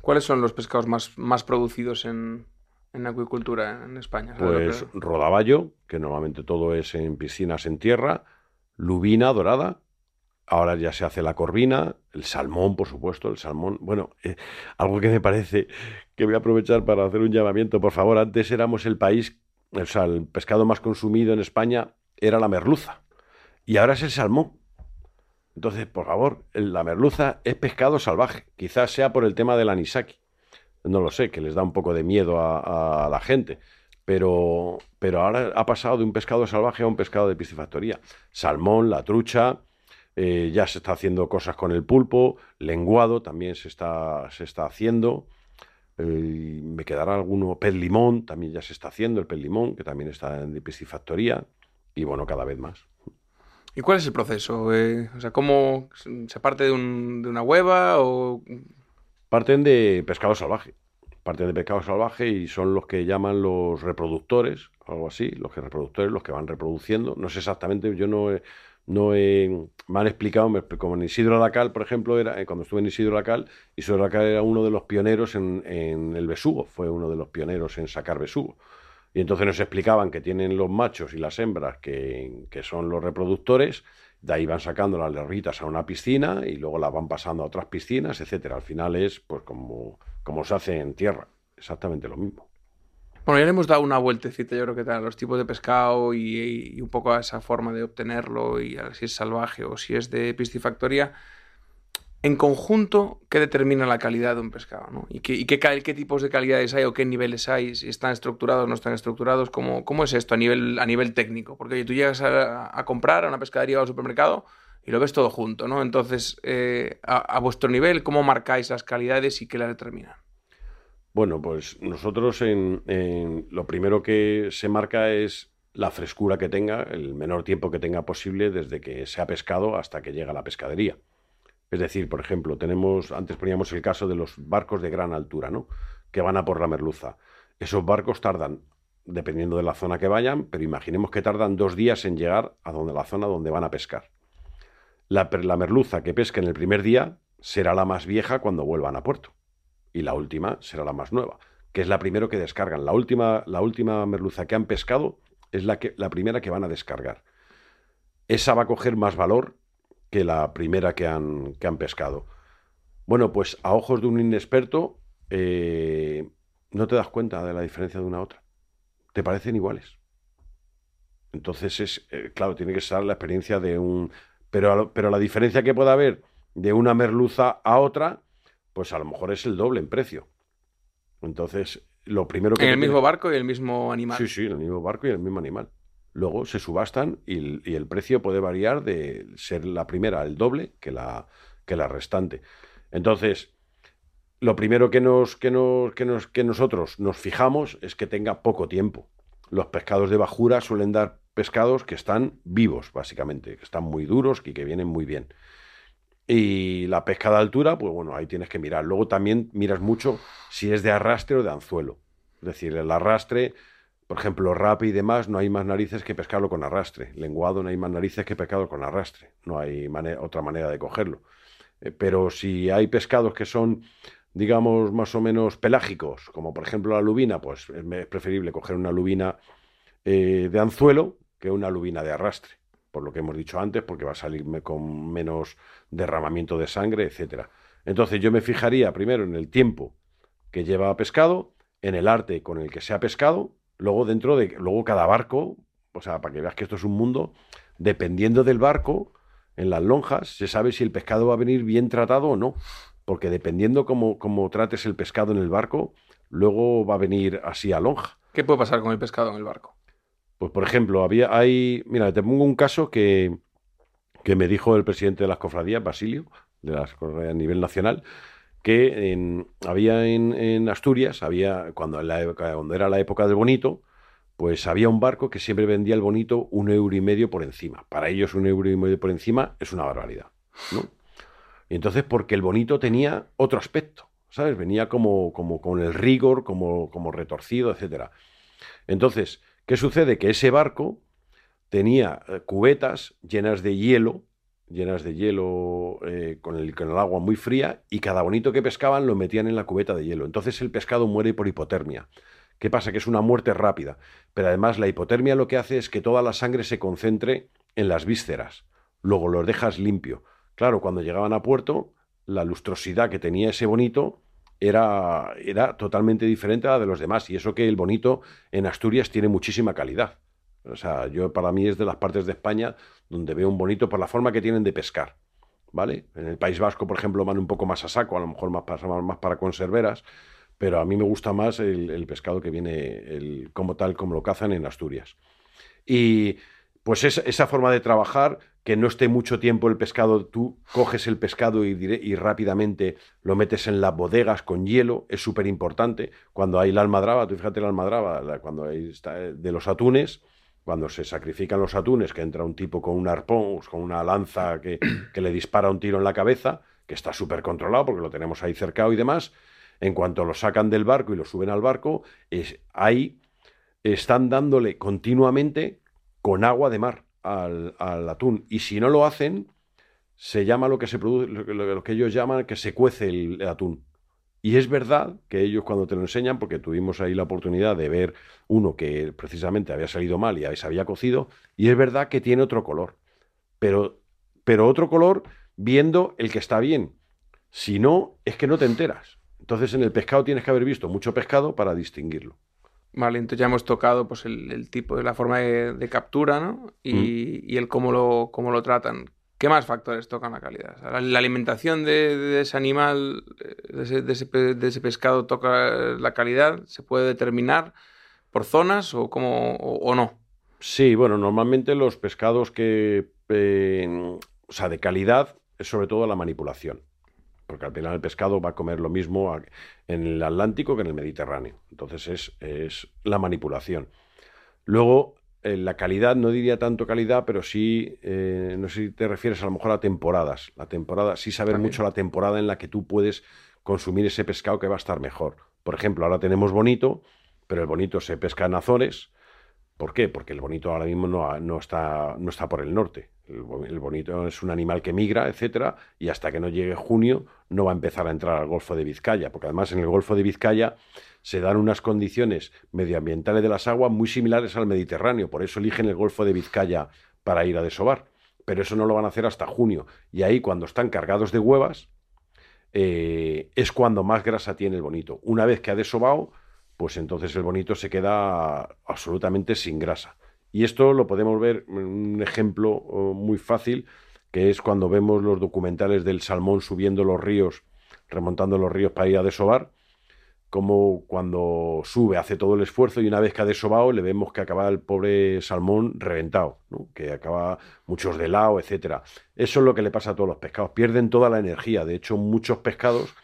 ¿Cuáles son los pescados más, más producidos en, en acuicultura en España? Pues rodaballo, que normalmente todo es en piscinas en tierra, lubina dorada, ahora ya se hace la corvina, el salmón, por supuesto, el salmón. Bueno, eh, algo que me parece que voy a aprovechar para hacer un llamamiento, por favor, antes éramos el país, o sea, el pescado más consumido en España era la merluza, y ahora es el salmón. Entonces, por favor, la merluza es pescado salvaje. Quizás sea por el tema del anisaki. No lo sé, que les da un poco de miedo a, la gente. Pero, pero ahora ha pasado de un pescado salvaje a un pescado de piscifactoría. Salmón, la trucha, eh, ya se está haciendo cosas con el pulpo, lenguado también se está, se está haciendo. Eh, me quedará alguno, pez limón, también ya se está haciendo, el pez limón, que también está en piscifactoría. Y bueno, cada vez más. ¿Y cuál es el proceso? Eh, o sea, ¿cómo se parte de, una hueva o...? Parten de pescado salvaje. Parten de pescado salvaje y son los que llaman los reproductores, algo así, los que reproductores, los que van reproduciendo. No sé exactamente, yo no he, no he, me han explicado, como en Isidro Lacal, por ejemplo, era, eh, cuando estuve en Isidro Lacal, Isidro Lacal era uno de los pioneros en el besugo, fue uno de los pioneros en sacar besugo. Y entonces nos explicaban que tienen los machos y las hembras, que, son los reproductores, de ahí van sacando las lerritas a una piscina y luego las van pasando a otras piscinas, etcétera. Al final es pues como, como se hace en tierra, exactamente lo mismo. Bueno, ya le hemos dado una vueltecita, yo creo que a los tipos de pescado y, un poco a esa forma de obtenerlo y a si es salvaje o si es de piscifactoría en conjunto, ¿qué determina la calidad de un pescado? ¿no? ¿Y, qué, tipos de calidades hay o qué niveles hay? Si están estructurados o no están estructurados. ¿Cómo, es esto a nivel, a nivel técnico? Porque tú llegas a, comprar a una pescadería o al supermercado y lo ves todo junto, ¿no? Entonces, eh, a, vuestro nivel, ¿cómo marcáis las calidades y qué las determinan? Bueno, pues nosotros en, lo primero que se marca es la frescura que tenga, el menor tiempo que tenga posible desde que se ha pescado hasta que llega a la pescadería. Es decir, por ejemplo, tenemos, antes poníamos el caso de los barcos de gran altura, ¿no? Que van a por la merluza. Esos barcos tardan, dependiendo de la zona que vayan, pero imaginemos que tardan dos días en llegar a donde, la zona donde van a pescar. La, merluza que pesquen el primer día será la más vieja cuando vuelvan a puerto. Y la última será la más nueva, que es la primera que descargan. La última, la última merluza que han pescado es la, que, la primera que van a descargar. Esa va a coger más valor que la primera que han, que han pescado. Bueno, pues a ojos de un inexperto eh, no te das cuenta de la diferencia de una a otra. Te parecen iguales. Entonces es, eh, claro, tiene que ser la experiencia de un... Pero, pero la diferencia que pueda haber de una merluza a otra, pues a lo mejor es el doble en precio. Entonces, lo primero que... En el mismo barco y el mismo animal. Sí, sí, en el mismo barco y el mismo animal luego se subastan y, el precio puede variar de ser la primera el doble que la, que la restante. Entonces, lo primero que, nos, que, nos, que, nos, que nosotros nos fijamos es que tenga poco tiempo. Los pescados de bajura suelen dar pescados que están vivos, básicamente, que están muy duros y que vienen muy bien. Y la pesca de altura, pues bueno, ahí tienes que mirar. Luego también miras mucho si es de arrastre o de anzuelo. Es decir, el arrastre, por ejemplo, rapi y demás, no hay más narices que pescarlo con arrastre. Lenguado no hay más narices que pescarlo con arrastre. No hay otra manera de cogerlo. Eh, pero si hay pescados que son, digamos, más o menos pelágicos, como por ejemplo la lubina, pues es preferible coger una lubina eh, de anzuelo que una lubina de arrastre, por lo que hemos dicho antes, porque va a salirme con menos derramamiento de sangre, etcétera. Entonces yo me fijaría primero en el tiempo que lleva pescado, en el arte con el que se ha pescado, luego dentro de luego cada barco, o sea, para que veas que esto es un mundo, dependiendo del barco, en las lonjas, se sabe si el pescado va a venir bien tratado o no. Porque dependiendo cómo, cómo trates el pescado en el barco, luego va a venir así a lonja. ¿Qué puede pasar con el pescado en el barco? Pues, por ejemplo, había, hay, mira, te pongo un caso que, que me dijo el presidente de las cofradías, Basilio, de las cofradías a nivel nacional, que en, había en, Asturias, había, época, cuando era la época del bonito, pues había un barco que siempre vendía el bonito un euro y medio por encima. Para ellos un euro y medio por encima es una barbaridad, ¿no? Y entonces porque el bonito tenía otro aspecto, ¿sabes? Venía como, como con el rigor, como, como retorcido, etc. Entonces, ¿qué sucede? Que ese barco tenía eh, cubetas llenas de hielo, llenas de hielo eh, con, el, con el agua muy fría, y cada bonito que pescaban lo metían en la cubeta de hielo. Entonces el pescado muere por hipotermia. ¿Qué pasa? Que es una muerte rápida. Pero además la hipotermia lo que hace es que toda la sangre se concentre en las vísceras. Luego los dejas limpio. Claro, cuando llegaban a puerto, la lustrosidad que tenía ese bonito era, era totalmente diferente a la de los demás. Y eso que el bonito en Asturias tiene muchísima calidad. O sea, yo para mí es de las partes de España donde veo un bonito por la forma que tienen de pescar. ¿Vale? En el País Vasco, por ejemplo, van un poco más a saco, a lo mejor más más para conserveras pero a mí me gusta más el, pescado que viene como tal, como lo cazan en Asturias. Y pues esa forma de trabajar, que no esté mucho tiempo el pescado, tú coges el pescado y, y rápidamente lo metes en las bodegas con hielo, es súper importante. Cuando hay la almadraba, tú fíjate la almadraba, cuando hay de los atunes, cuando se sacrifican los atunes, que entra un tipo con un arpón, con una lanza que, que le dispara un tiro en la cabeza, que está súper controlado porque lo tenemos ahí cercado y demás, en cuanto lo sacan del barco y lo suben al barco, es, ahí están dándole continuamente con agua de mar al, atún. Y si no lo hacen, se llama lo que se produce, lo, que ellos llaman que se cuece el, atún. Y es verdad que ellos cuando te lo enseñan, porque tuvimos ahí la oportunidad de ver uno que precisamente había salido mal y se había cocido, y es verdad que tiene otro color. Pero, pero otro color viendo el que está bien. Si no, es que no te enteras. Entonces en el pescado tienes que haber visto mucho pescado para distinguirlo. Vale, entonces ya hemos tocado pues, el, tipo, de la forma de, captura ¿no? y, y, el cómo lo, cómo lo tratan. ¿Qué más factores tocan la calidad? la, alimentación de, ese animal, de ese, pescado toca la calidad, ¿se puede determinar por zonas o, cómo, o, no? Sí, bueno, normalmente los pescados que, o sea, de calidad es sobre todo la manipulación porque al final el pescado va a comer lo mismo en el Atlántico que en el Mediterráneo. Entonces es, es la manipulación. Luego, eh, la calidad, no diría tanto calidad, pero sí, eh, no sé si te refieres a lo mejor a temporadas. La temporada, sí saber mucho la temporada en la que tú puedes consumir ese pescado que va a estar mejor. Por ejemplo, ahora tenemos bonito, pero el bonito se pesca en Azores. ¿Por qué? Porque el bonito ahora mismo no, no, está, no está por el norte. El, bonito es un animal que migra, etcétera, y hasta que no llegue junio no va a empezar a entrar al Golfo de Vizcaya, porque además en el Golfo de Vizcaya se dan unas condiciones medioambientales de las aguas muy similares al Mediterráneo, por eso eligen el Golfo de Vizcaya para ir a desovar. Pero eso no lo van a hacer hasta junio. Y ahí, cuando están cargados de huevas, eh, es cuando más grasa tiene el bonito. Una vez que ha desobado, pues entonces el bonito se queda absolutamente sin grasa. Y esto lo podemos ver en un ejemplo oh, muy fácil, que es cuando vemos los documentales del salmón subiendo los ríos, remontando los ríos para ir a desovar, como cuando sube hace todo el esfuerzo y una vez que ha desobado le vemos que acaba el pobre salmón reventado, que acaba muchos de lado, etcétera. Eso es lo que le pasa a todos los pescados, pierden toda la energía. De hecho, muchos pescados,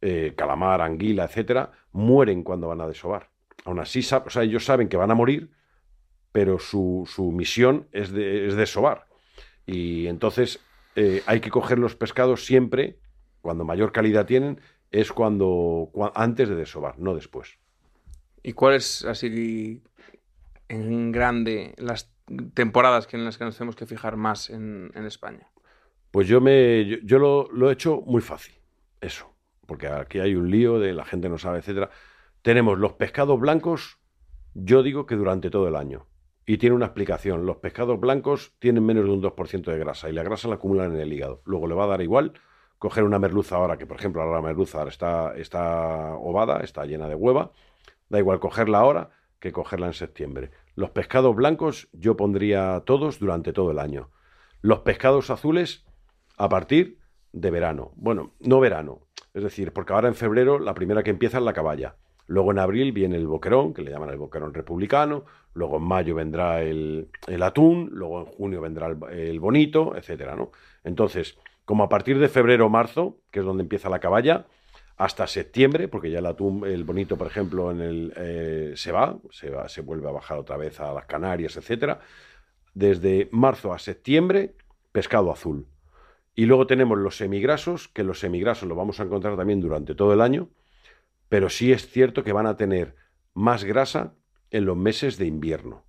eh, calamar, anguila, etcétera, mueren cuando van a desovar. Aún así, o sea, ellos saben que van a morir, pero su, misión es de, es. Y entonces eh, hay que coger los pescados siempre, cuando mayor calidad tienen, es cuando, cua- antes de desovar, no después. ¿Y cuáles, así en grande, las temporadas que en las que nos tenemos que fijar más en, en España? Pues yo me yo, yo lo, lo he hecho muy fácil, eso, porque aquí hay un lío de la gente no sabe, etcétera. Tenemos los pescados blancos, yo digo que durante todo el año. Y tiene una explicación. Los pescados blancos tienen menos de un 2% de grasa y la grasa la acumulan en el hígado. Luego le va a dar igual coger una merluza ahora, que por ejemplo ahora la merluza ahora está, está ovada, está llena de hueva. Da igual cogerla ahora que cogerla en septiembre. Los pescados blancos yo pondría todos durante todo el año. Los pescados azules a partir de verano. Bueno, no verano. Es decir, porque ahora en febrero la primera que empieza es la caballa. Luego en abril viene el boquerón, que le llaman el boquerón republicano. Luego en mayo vendrá el, el atún. Luego en junio vendrá el, el bonito, etcétera, ¿no? Entonces, como a partir de febrero o marzo, que es donde empieza la caballa, hasta septiembre, porque ya el atún, el bonito, por ejemplo, en el, eh, se va, se vuelve a bajar otra vez a las Canarias, etcétera. Desde marzo a septiembre, pescado azul. Y luego tenemos los semigrasos, que los semigrasos los vamos a encontrar también durante todo el año, pero sí es cierto que van a tener más grasa en los meses de invierno.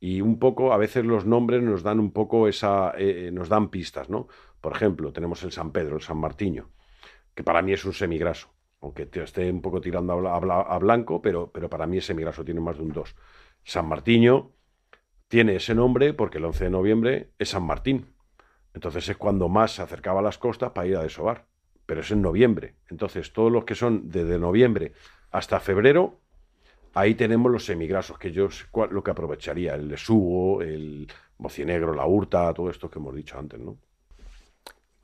Y un poco, a veces los nombres nos dan un poco esa, eh, nos dan pistas, ¿no? Por ejemplo, tenemos el San Pedro, el San Martiño, que para mí es un semigraso, aunque esté un poco tirando a, bla- a bla- a blanco, pero, pero para mí es semigraso, tiene más de un 2. San Martiño tiene ese nombre porque el 11 de noviembre es San Martín. Entonces es cuando más se acercaba a las costas para ir a desovar. Pero es en noviembre. Entonces todos los que son desde noviembre hasta febrero, ahí tenemos los semigrasos, que yo lo que aprovecharía. El lesugo, el mocinegro, la hurta, todo esto que hemos dicho antes, ¿no?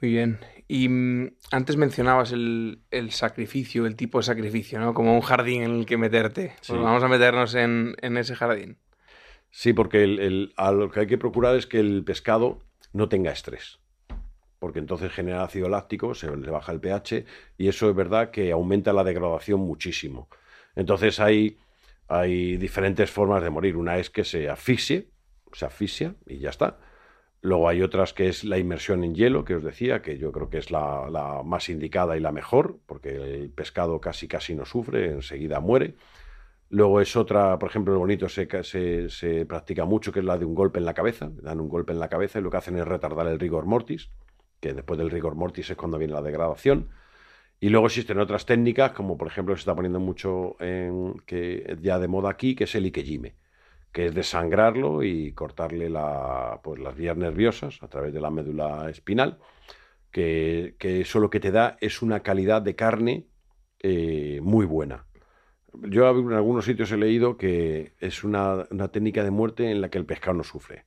Muy bien. Y mm, antes mencionabas el, el sacrificio, el tipo de sacrificio, ¿no? Como un jardín en el que meterte. Pues Sí. vamos a meternos en, en ese jardín. Sí, porque el- el- a lo que hay que procurar es que el pescado no tenga estrés. Porque entonces genera ácido láctico, se le baja el pH y eso es verdad que aumenta la degradación muchísimo. Entonces hay, hay diferentes formas de morir. Una es que se asfixie, se asfixia y ya está. Luego hay otras que es la inmersión en hielo, que os decía, que yo creo que es la, más indicada y la mejor, porque el pescado casi casi no sufre, enseguida muere. Luego es otra, por ejemplo, el bonito se, se, practica mucho, que es la de un golpe en la cabeza. Dan un golpe en la cabeza y lo que hacen es retardar el rigor mortis, que después del rigor mortis es cuando viene la degradación. Y luego existen otras técnicas, como por ejemplo se está poniendo mucho en, que ya de moda aquí, que es el ikejime, que es desangrarlo y cortarle pues, las vías nerviosas a través de la médula espinal, que, que eso lo que te da es una calidad de carne eh, muy buena. Yo en algunos sitios he leído que es una, una técnica de muerte en la que el pescado no sufre.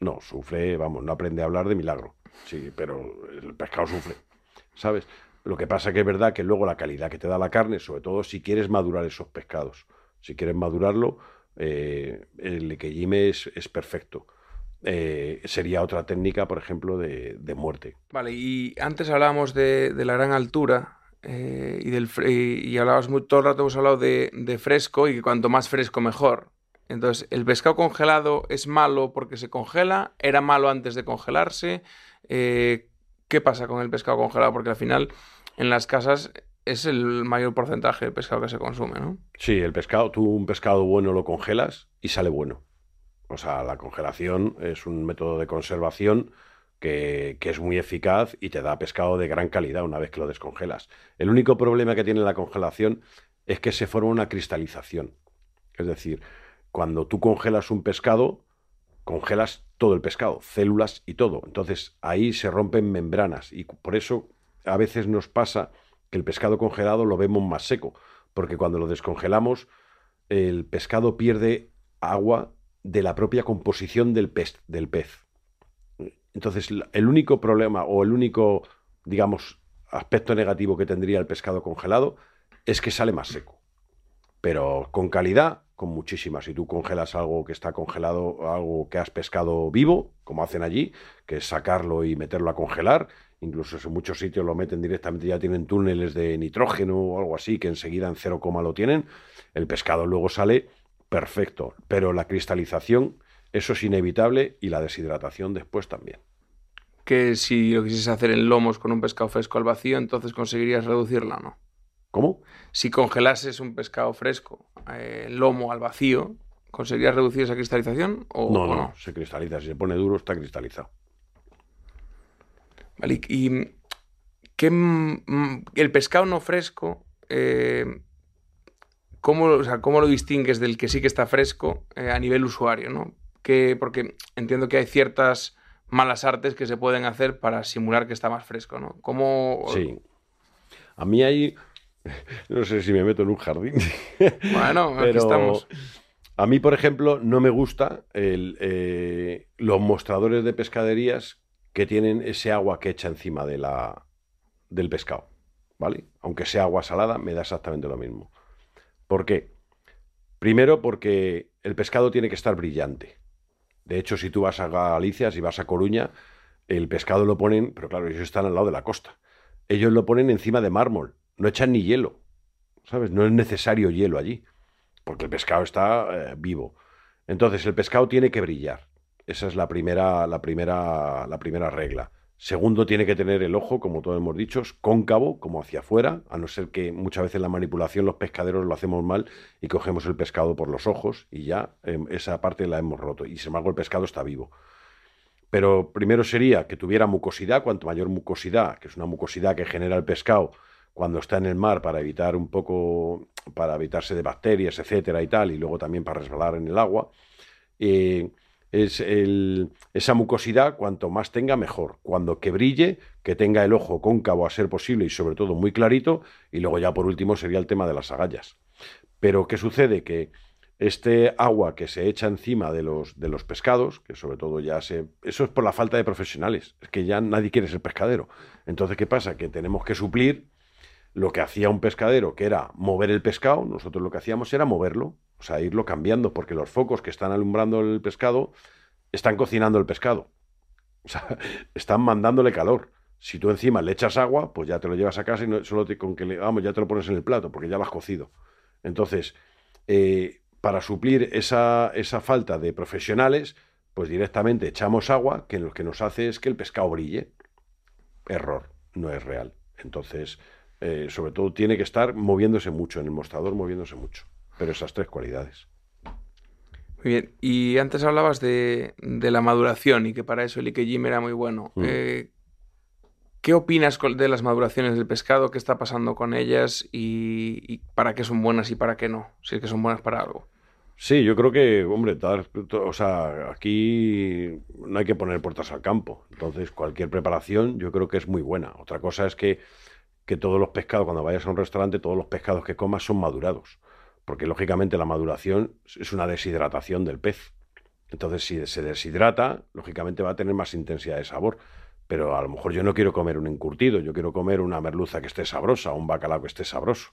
No, sufre, vamos, no aprende a hablar de milagro. Sí, pero el pescado sufre, ¿sabes? Lo que pasa que es verdad que luego la calidad que te da la carne, sobre todo si quieres madurar esos pescados, si quieres madurarlo, eh, el ikejime es, es perfecto. Eh, sería otra técnica, por ejemplo, de, de muerte. Vale, y antes hablábamos de, la gran altura eh, y del hablabas muy, todo el rato hemos hablado de, fresco y que cuanto más fresco mejor. Entonces, ¿el pescado congelado es malo porque se congela? ¿Era malo antes de congelarse? ¿qué pasa con el pescado congelado? Porque al final en las casas es el mayor porcentaje de pescado que se consume, ¿no? Sí, el pescado, tú un pescado bueno lo congelas y sale bueno. O sea, la congelación es un método de conservación que, que es muy eficaz y te da pescado de gran calidad una vez que lo descongelas. El único problema que tiene la congelación es que se forma una cristalización. Es decir, cuando tú congelas un pescado, congelas todo el pescado, células y todo. Entonces ahí se rompen membranas y por eso a veces nos pasa el pescado congelado lo vemos más seco, porque cuando lo descongelamos el pescado pierde agua de la propia composición del pez. Del pez. Entonces el único problema o el único, digamos, aspecto negativo que tendría el pescado congelado es que sale más seco. Pero con calidad, con muchísima. Si tú congelas algo que está congelado, algo que has pescado vivo, como hacen allí, que es sacarlo y meterlo a congelar, incluso en muchos sitios lo meten directamente, ya tienen túneles de nitrógeno o algo así, que enseguida en cero coma lo tienen, el pescado luego sale perfecto. Pero la cristalización, eso es inevitable y la deshidratación después también. que si lo quisieses hacer en lomos con un pescado fresco al vacío, entonces conseguirías reducirla, ¿no? ¿Cómo? Si congelases un pescado fresco eh, lomo al vacío, ¿conseguirías reducir esa cristalización o No, o no, se cristaliza. Si se pone duro, está cristalizado. Vale, y ¿qué, mm, el pescado no fresco, eh, ¿cómo, o sea, cómo lo distingues del que sí que está fresco eh, a nivel usuario? ¿no? Que, porque entiendo que hay ciertas malas artes que se pueden hacer para simular que está más fresco, ¿no? ¿Cómo, Sí. A mí hay. No sé si me meto en un jardín. Bueno, aquí estamos. a mí, por ejemplo, no me gusta el, eh, los mostradores de pescaderías que tienen ese agua que echa encima de la, del pescado. ¿Vale? Aunque sea agua salada, me da exactamente lo mismo. ¿Por qué? Primero, porque el pescado tiene que estar brillante. De hecho, si tú vas a Galicia, si vas a Coruña, el pescado lo ponen, pero claro, ellos están al lado de la costa. Ellos lo ponen encima de mármol, no echan ni hielo. ¿Sabes? No es necesario hielo allí, porque el pescado está eh, vivo. Entonces, el pescado tiene que brillar. Esa es la primera, la primera, la primera regla. Segundo, tiene que tener el ojo, como todos hemos dicho, cóncavo, como hacia afuera, a no ser que muchas veces en la manipulación los pescaderos lo hacemos mal y cogemos el pescado por los ojos y ya eh, esa parte la hemos roto. Y sin embargo, el pescado está vivo. Pero primero sería que tuviera mucosidad, cuanto mayor mucosidad, que es una mucosidad que genera el pescado cuando está en el mar para evitar un poco, para evitarse de bacterias, etcétera y tal, y luego también para resbalar en el agua. eh, es el- esa mucosidad, cuanto más tenga, mejor. Cuando que brille, que tenga el ojo cóncavo a ser posible y sobre todo muy clarito, y luego ya por último sería el tema de las agallas. Pero ¿qué sucede? Que este agua que se echa encima de los, de los pescados, que sobre todo ya se... Eso es por la falta de profesionales, es que ya nadie quiere ser pescadero. Entonces, ¿qué pasa? Que tenemos que suplir lo que hacía un pescadero, que era mover el pescado, nosotros lo que hacíamos era moverlo, o sea, irlo cambiando, porque los focos que están alumbrando el pescado están cocinando el pescado. O sea, están mandándole calor. Si tú encima le echas agua, pues ya te lo llevas a casa y no, solo te, con que le, vamos, ya te lo pones en el plato, porque ya lo has cocido. Entonces, eh, para suplir esa, esa falta de profesionales, pues directamente echamos agua, que lo que nos hace es que el pescado brille. Error, no es real. Entonces, eh, sobre todo tiene que estar moviéndose mucho, en el mostrador moviéndose mucho. Pero esas tres cualidades. Muy bien. Y antes hablabas de, de la maduración y que para eso el Ike era muy bueno. Mm. Eh, ¿Qué opinas de las maduraciones del pescado? ¿Qué está pasando con ellas? Y, y para qué son buenas y para qué no? Si es que son buenas para algo. Sí, yo creo que, hombre, o sea, aquí no hay que poner puertas al campo. Entonces, cualquier preparación yo creo que es muy buena. Otra cosa es que, que todos los pescados, cuando vayas a un restaurante, todos los pescados que comas son madurados. Porque, lógicamente, la maduración es una deshidratación del pez. Entonces, si se deshidrata, lógicamente va a tener más intensidad de sabor. Pero a lo mejor yo no quiero comer un encurtido, yo quiero comer una merluza que esté sabrosa, un bacalao que esté sabroso.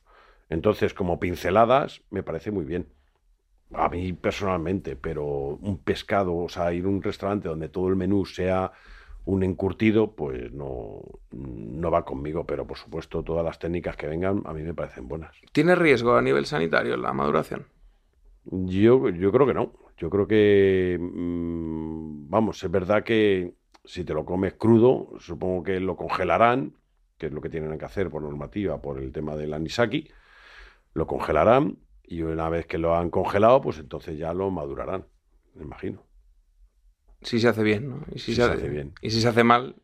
Entonces, como pinceladas, me parece muy bien. A mí personalmente, pero un pescado, o sea, ir a un restaurante donde todo el menú sea un encurtido, pues no, no va conmigo, pero por supuesto todas las técnicas que vengan a mí me parecen buenas. ¿Tiene riesgo a nivel sanitario la maduración? Yo, yo creo que no. Yo creo que, mm, vamos, es verdad que si te lo comes crudo, supongo que lo congelarán, que es lo que tienen que hacer por normativa, por el tema del anisaki, lo congelarán y una vez que lo han congelado, pues entonces ya lo madurarán, me imagino. Si se hace bien, ¿no? Y si Si se hace bien. Y si se hace mal,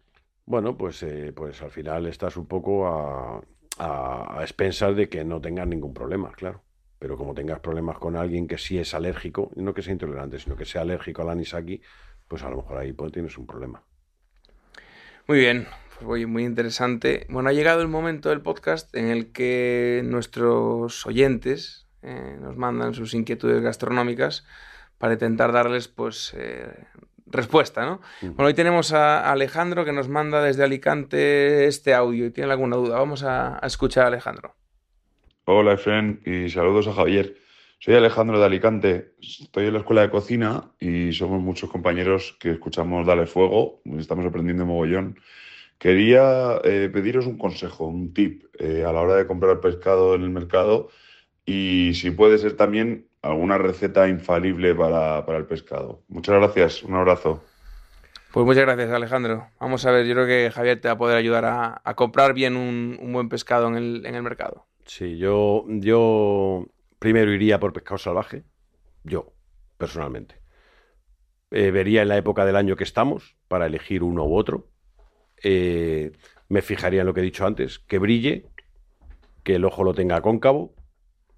Bueno, pues, eh, pues al final estás un poco a, a, a expensas de que no tengas ningún problema, claro. Pero como tengas problemas con alguien que sí es alérgico, no que sea intolerante, sino que sea alérgico al anisaki, pues a lo mejor ahí pues, tienes un problema. Muy bien, pues muy interesante. Bueno, ha llegado el momento del podcast en el que nuestros oyentes eh, nos mandan sus inquietudes gastronómicas para intentar darles, pues, eh, respuesta, ¿no? Bueno, hoy tenemos a Alejandro que nos manda desde Alicante este audio y tiene alguna duda. Vamos a, a escuchar a Alejandro. Hola, Efren, y saludos a Javier. Soy Alejandro de Alicante, estoy en la escuela de cocina y somos muchos compañeros que escuchamos Dale Fuego, estamos aprendiendo mogollón. Quería eh, pediros un consejo, un tip eh, a la hora de comprar pescado en el mercado y si puede ser también alguna receta infalible para, para el pescado. Muchas gracias, un abrazo. Pues muchas gracias, Alejandro. Vamos a ver, yo creo que Javier te va a poder ayudar a, comprar bien un, buen pescado en el, mercado. Sí, yo, yo primero iría por pescado salvaje, yo, personalmente. Eh, vería en la época del año que estamos para elegir uno u otro. Eh, me fijaría en lo que he dicho antes, que brille, que el ojo lo tenga cóncavo.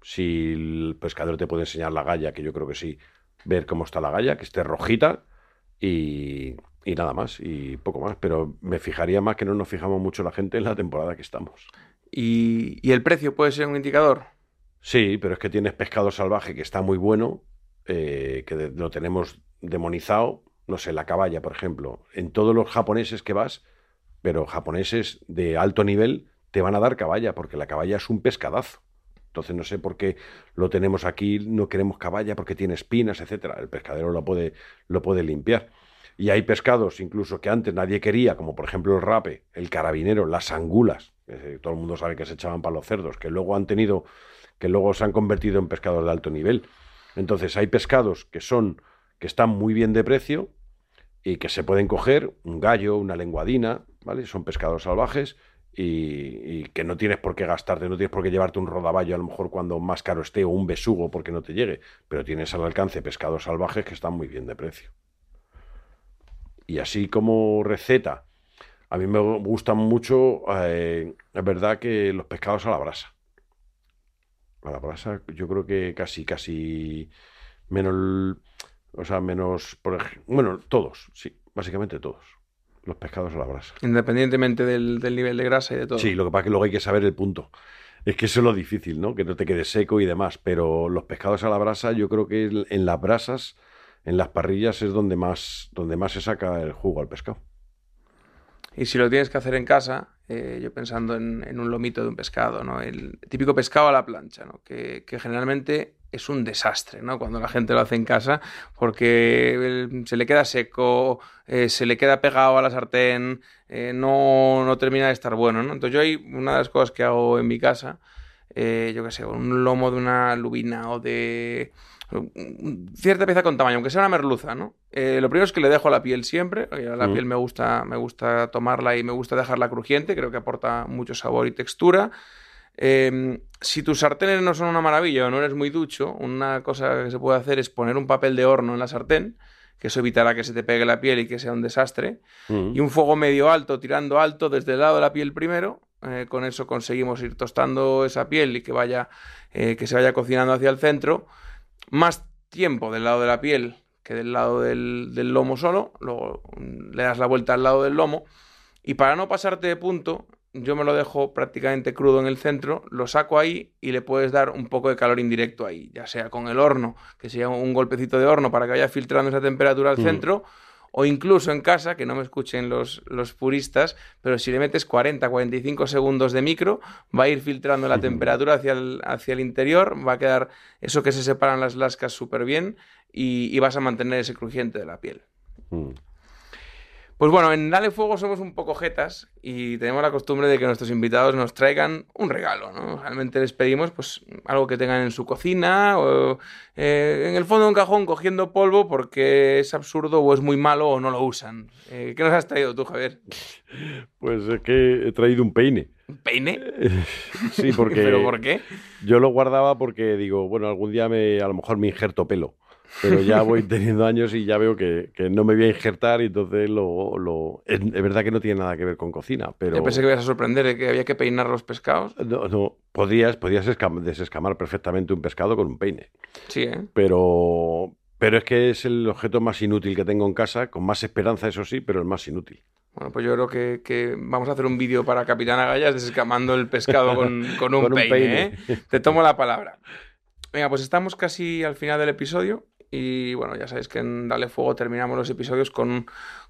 Si el pescador te puede enseñar la galla, que yo creo que sí, ver cómo está la galla, que esté rojita y, nada más, y poco más. Pero me fijaría más que no nos fijamos mucho la gente en la temporada que estamos. ¿Y, el precio puede ser un indicador? Sí, pero es que tienes pescado salvaje que está muy bueno, eh, que lo tenemos demonizado. No sé, la caballa, por ejemplo. En todos los japoneses que vas, pero japoneses de alto nivel, te van a dar caballa, porque la caballa es un pescadazo. Entonces no sé por qué lo tenemos aquí, no queremos caballa porque tiene espinas, etcétera. El pescadero lo puede, lo puede limpiar. Y hay pescados incluso que antes nadie quería, como por ejemplo el rape, el carabinero, las angulas, que todo el mundo sabe que se echaban para los cerdos, que luego han tenido, que luego se han convertido en pescados de alto nivel. Entonces hay pescados que son, que están muy bien de precio y que se pueden coger, un gallo, una lenguadina, ¿vale? Son pescados salvajes y, que no tienes por qué gastarte, no tienes por qué llevarte un rodaballo a lo mejor cuando más caro esté o un besugo porque no te llegue, pero tienes al alcance pescados salvajes que están muy bien de precio. Y así como receta, a mí me gustan mucho, eh, es verdad que los pescados a la brasa. A la brasa yo creo que casi, casi menos, o sea, menos, por bueno, todos, sí, básicamente todos los pescados a la brasa. Independientemente del, nivel de grasa y de todo. Sí, lo que pasa es que luego hay que saber el punto. Es que eso es lo difícil, ¿no? Que no te quede seco y demás. Pero los pescados a la brasa, yo creo que en las brasas, en las parrillas, es donde más, donde más se saca el jugo al pescado. Y si lo tienes que hacer en casa, eh, yo pensando en, un lomito de un pescado, ¿no? El típico pescado a la plancha, ¿no? Que, que generalmente es un desastre, ¿no? Cuando la gente lo hace en casa, porque se le queda seco, eh, se le queda pegado a la sartén, eh, no, no, termina de estar bueno, ¿no? Entonces yo hay una de las cosas que hago en mi casa, eh, yo qué sé, un lomo de una lubina o de cierta pieza con tamaño, aunque sea una merluza, ¿no? lo primero es que le dejo la piel siempre, la piel me gusta, me gusta tomarla y me gusta dejarla crujiente, creo que aporta mucho sabor y textura. Em, si tus sartenes no son una maravilla o no eres muy ducho, una cosa que se puede hacer es poner un papel de horno en la sartén, que eso evitará que se te pegue la piel y que sea un desastre. Mm. Y un fuego medio alto, tirando alto desde el lado de la piel primero. Eh, con eso conseguimos ir tostando esa piel y que vaya, eh, que se vaya cocinando hacia el centro. Más tiempo del lado de la piel que del lado del, del lomo solo. Luego le das la vuelta al lado del lomo. Y para no pasarte de punto, yo me lo dejo prácticamente crudo en el centro, lo saco ahí y le puedes dar un poco de calor indirecto ahí, ya sea con el horno, que sea un golpecito de horno para que vaya filtrando esa temperatura al mm. centro, o incluso en casa, que no me escuchen los, los puristas, pero si le metes 40, 45 segundos de micro, va a ir filtrando la temperatura hacia el, hacia el interior, va a quedar eso que se separan las lascas súper bien y, vas a mantener ese crujiente de la piel. Mm. Pues bueno, en Dale Fuego somos un poco jetas y tenemos la costumbre de que nuestros invitados nos traigan un regalo, ¿no? Realmente les pedimos pues algo que tengan en su cocina o eh, en el fondo de un cajón cogiendo polvo porque es absurdo o es muy malo o no lo usan. Eh, ¿Qué nos has traído tú, Javier? Pues es que he traído un peine. ¿Un peine? sí, porque... ¿Pero por qué? Yo lo guardaba porque digo, bueno, algún día me, a lo mejor me injerto pelo pero ya voy teniendo años y ya veo que, no me voy a injertar y entonces lo, lo... Es, verdad que no tiene nada que ver con cocina, pero... Yo pensé que ibas a sorprender de que había que peinar los pescados. No, no, podrías, podrías desescamar perfectamente un pescado con un peine. Sí, ¿eh? Pero, pero es que es el objeto más inútil que tengo en casa, con más esperanza, eso sí, pero el más inútil. Bueno, pues yo creo que, vamos a hacer un vídeo para Capitán Agallas desescamando el pescado con, con, un, peine, ¿eh? Te tomo la palabra. Venga, pues estamos casi al final del episodio y bueno, ya sabéis que en Dale Fuego terminamos los episodios con,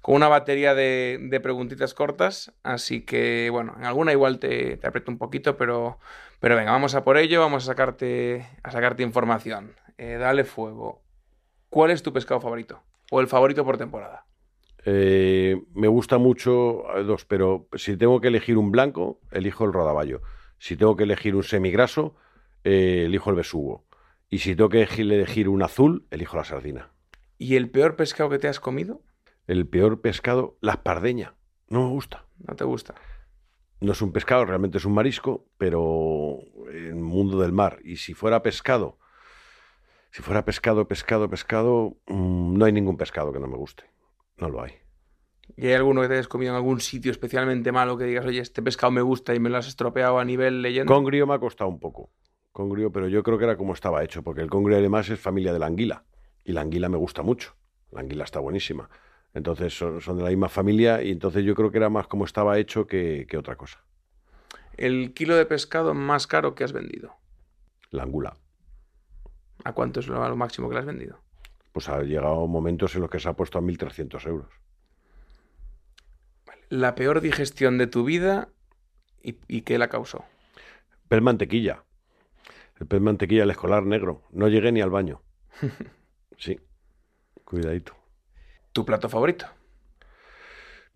una batería de, preguntitas cortas. Así que bueno, en alguna igual te, aprieto un poquito, pero, pero venga, vamos a por ello, vamos a sacarte, a sacarte información. Eh, dale Fuego. ¿Cuál es tu pescado favorito? ¿O el favorito por temporada? Eh, me gusta mucho eh, dos, pero si tengo que elegir un blanco, elijo el rodaballo. Si tengo que elegir un semigraso, elijo el besugo. Y si tengo que elegir un azul, elijo la sardina. ¿Y el peor pescado que te has comido? El peor pescado, la espardeña. No me gusta. ¿No te gusta? No es un pescado, realmente es un marisco, pero en el mundo del mar. Y si fuera pescado, si fuera pescado, pescado, pescado, mm, no hay ningún pescado que no me guste. No lo hay. ¿Y hay alguno que te hayas comido en algún sitio especialmente malo que digas, oye, este pescado me gusta y me lo has estropeado a nivel leyenda? Congrio me ha costado un poco. Congrio, pero yo creo que era como estaba hecho, porque el congrio además es familia de la anguila. Y la anguila me gusta mucho. La anguila está buenísima. Entonces son, son de la misma familia y entonces yo creo que era más como estaba hecho que, que otra cosa. El kilo de pescado más caro que has vendido. La angula. ¿A cuánto es lo, lo máximo que le has vendido? Pues ha llegado momentos en los que se ha puesto a 1.300 euros. La peor digestión de tu vida y, y qué la causó. Pez mantequilla. El pez mantequilla, el escolar negro. No llegué ni al baño. Sí. Cuidadito. ¿Tu plato favorito?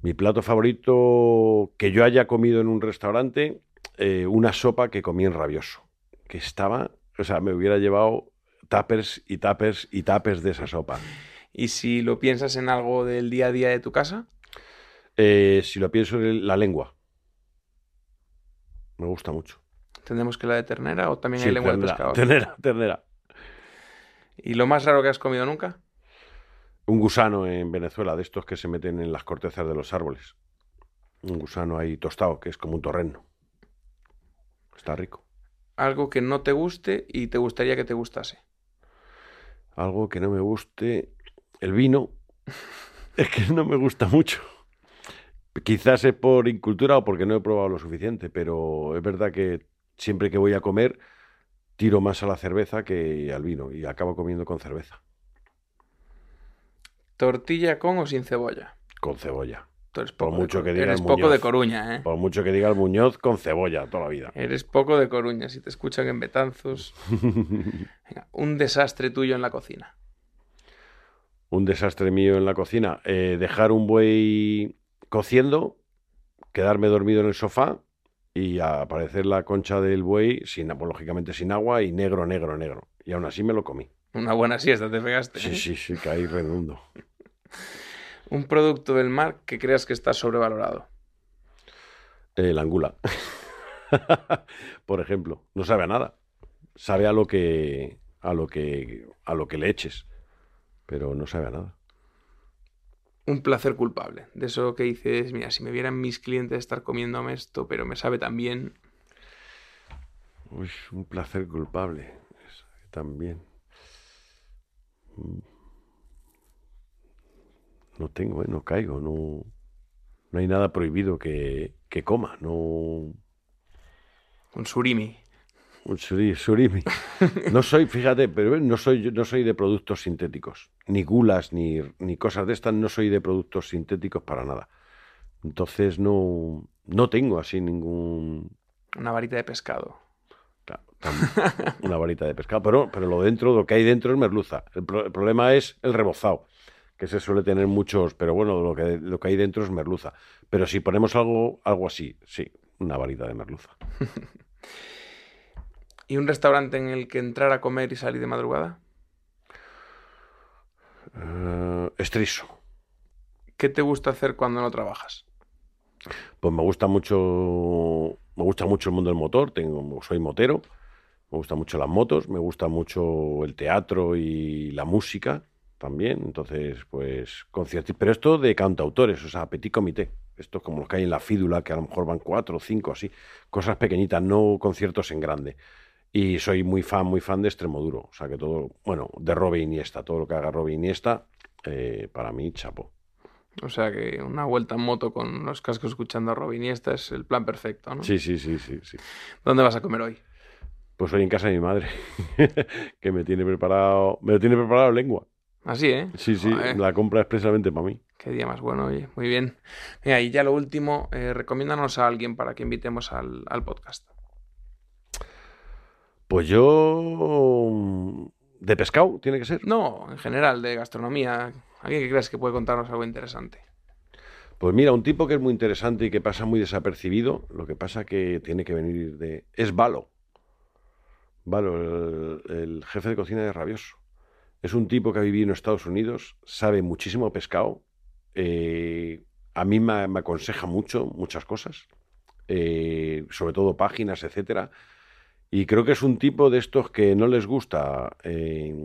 Mi plato favorito que yo haya comido en un restaurante, eh, una sopa que comí en rabioso. Que estaba, o sea, me hubiera llevado tapers y tapers y tapers de esa sopa. Y si lo piensas en algo del día a día de tu casa, Eh, si lo pienso, la lengua. Me gusta mucho. ¿Tendremos que la de ternera o también Sí, hay lengua de pescado? Ternera, ternera. ¿Y lo más raro que has comido nunca? Un gusano en Venezuela, de estos que se meten en las cortezas de los árboles. Un gusano ahí tostado, que es como un torreno. Está rico. Algo que no te guste y te gustaría que te gustase. Algo que no me guste. El vino. Es que no me gusta mucho. Quizás es por incultura o porque no he probado lo suficiente, pero es verdad que siempre que voy a comer tiro más a la cerveza que al vino y acabo comiendo con cerveza, ¿Tortilla con o sin cebolla? con cebolla. Eres Por poco de mucho Coru- que diga Eres el poco de Muñoz. Coruña, ¿eh? Por mucho que diga el Muñoz, con cebolla toda la vida. Eres poco de Coruña, si te escuchan en Betanzos. Venga, un desastre tuyo en la cocina. Un desastre mío en la cocina. eh, dejar un buey cociendo, quedarme dormido en el sofá y aparecer la concha del buey, sin, pues, lógicamente sin agua y negro, negro, negro. Y aún así me lo comí. Una buena siesta te pegaste. Sí, ¿eh? sí, sí, caí redondo. Un producto del mar que creas que está sobrevalorado. Eh, la angula. Por ejemplo, no sabe a nada. Sabe a lo que a lo que a lo que le eches, pero no sabe a nada. Un placer culpable. De eso que dices, mira, si me vieran mis clientes estar comiéndome esto, pero me sabe tan bien. Uy, un placer culpable. También. Mm. No tengo, eh, no caigo, no, no hay nada prohibido que, que coma, no. Un surimi. Surimi. No soy, fíjate, pero no soy, no soy de productos sintéticos. Ni gulas, ni, ni cosas de estas, no soy de productos sintéticos para nada. Entonces no, no tengo así ningún. Una varita de pescado. Claro, una varita de pescado. Pero, pero lo dentro, lo que hay dentro es merluza. El, pro- el problema es el rebozado, que se suele tener muchos, pero bueno, lo que, lo que hay dentro es merluza. Pero si ponemos algo, algo así, sí, una varita de merluza. ¿Y un restaurante en el que entrar a comer y salir de madrugada? Eh, estriso. ¿Qué te gusta hacer cuando no trabajas? Pues me gusta mucho, me gusta mucho el mundo del motor, tengo, soy motero, me gustan mucho las motos, me gusta mucho el teatro y la música también, entonces pues conciertos, pero esto de cantautores, o sea, petit comité, esto es como los que hay en la fídula, que a lo mejor van cuatro o cinco así, cosas pequeñitas, no conciertos en grande. Y soy muy fan, muy fan de Extremoduro, o sea que todo, bueno, de Robe Iniesta, todo lo que haga Robe Iniesta, eh, para mí, chapo. O sea que una vuelta en moto con los cascos escuchando a Robin y esta es el plan perfecto, ¿no? Sí, sí, sí, sí, sí. ¿Dónde vas a comer hoy? Pues hoy en casa de mi madre, que me tiene preparado, me lo tiene preparado lengua. Así, ¿eh? Sí, sí, Joder, la compra expresamente para mí. Qué día más bueno, oye. Muy bien. Mira, y ya lo último, eh, recomiéndanos a alguien para que invitemos al, al podcast. Pues yo de pescado tiene que ser. No, en general, de gastronomía. Alguien que creas que puede contarnos algo interesante. Pues mira, un tipo que es muy interesante y que pasa muy desapercibido, lo que pasa que tiene que venir de es Valo. Valo, el, el jefe de cocina de Rabioso. Es un tipo que ha vivido en Estados Unidos, sabe muchísimo pescado, eh, a mí me, me aconseja mucho, muchas cosas, eh, sobre todo páginas, etcétera. Y creo que es un tipo de estos que no les gusta eh,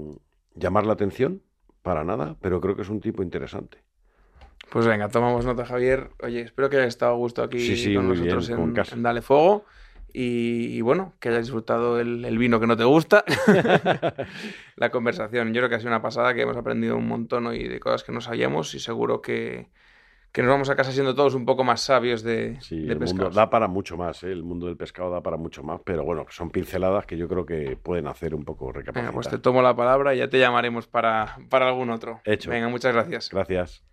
llamar la atención, para nada, pero creo que es un tipo interesante. Pues venga, tomamos nota, Javier. Oye, espero que hayas estado a gusto aquí Sí, sí, con bien, nosotros en, Dale Fuego. Y, y bueno, que hayas disfrutado el, el vino que no te gusta. la conversación. Yo creo que ha sido una pasada, que hemos aprendido un montón hoy de cosas que no sabíamos y seguro que, que nos vamos a casa siendo todos un poco más sabios de, Sí, de el mundo da para mucho más, ¿eh? el mundo del pescado da para mucho más, pero bueno, son pinceladas que yo creo que pueden hacer un poco recapacitar. Venga, pues te tomo la palabra y ya te llamaremos para, para algún otro. Hecho. Venga, muchas gracias. Gracias.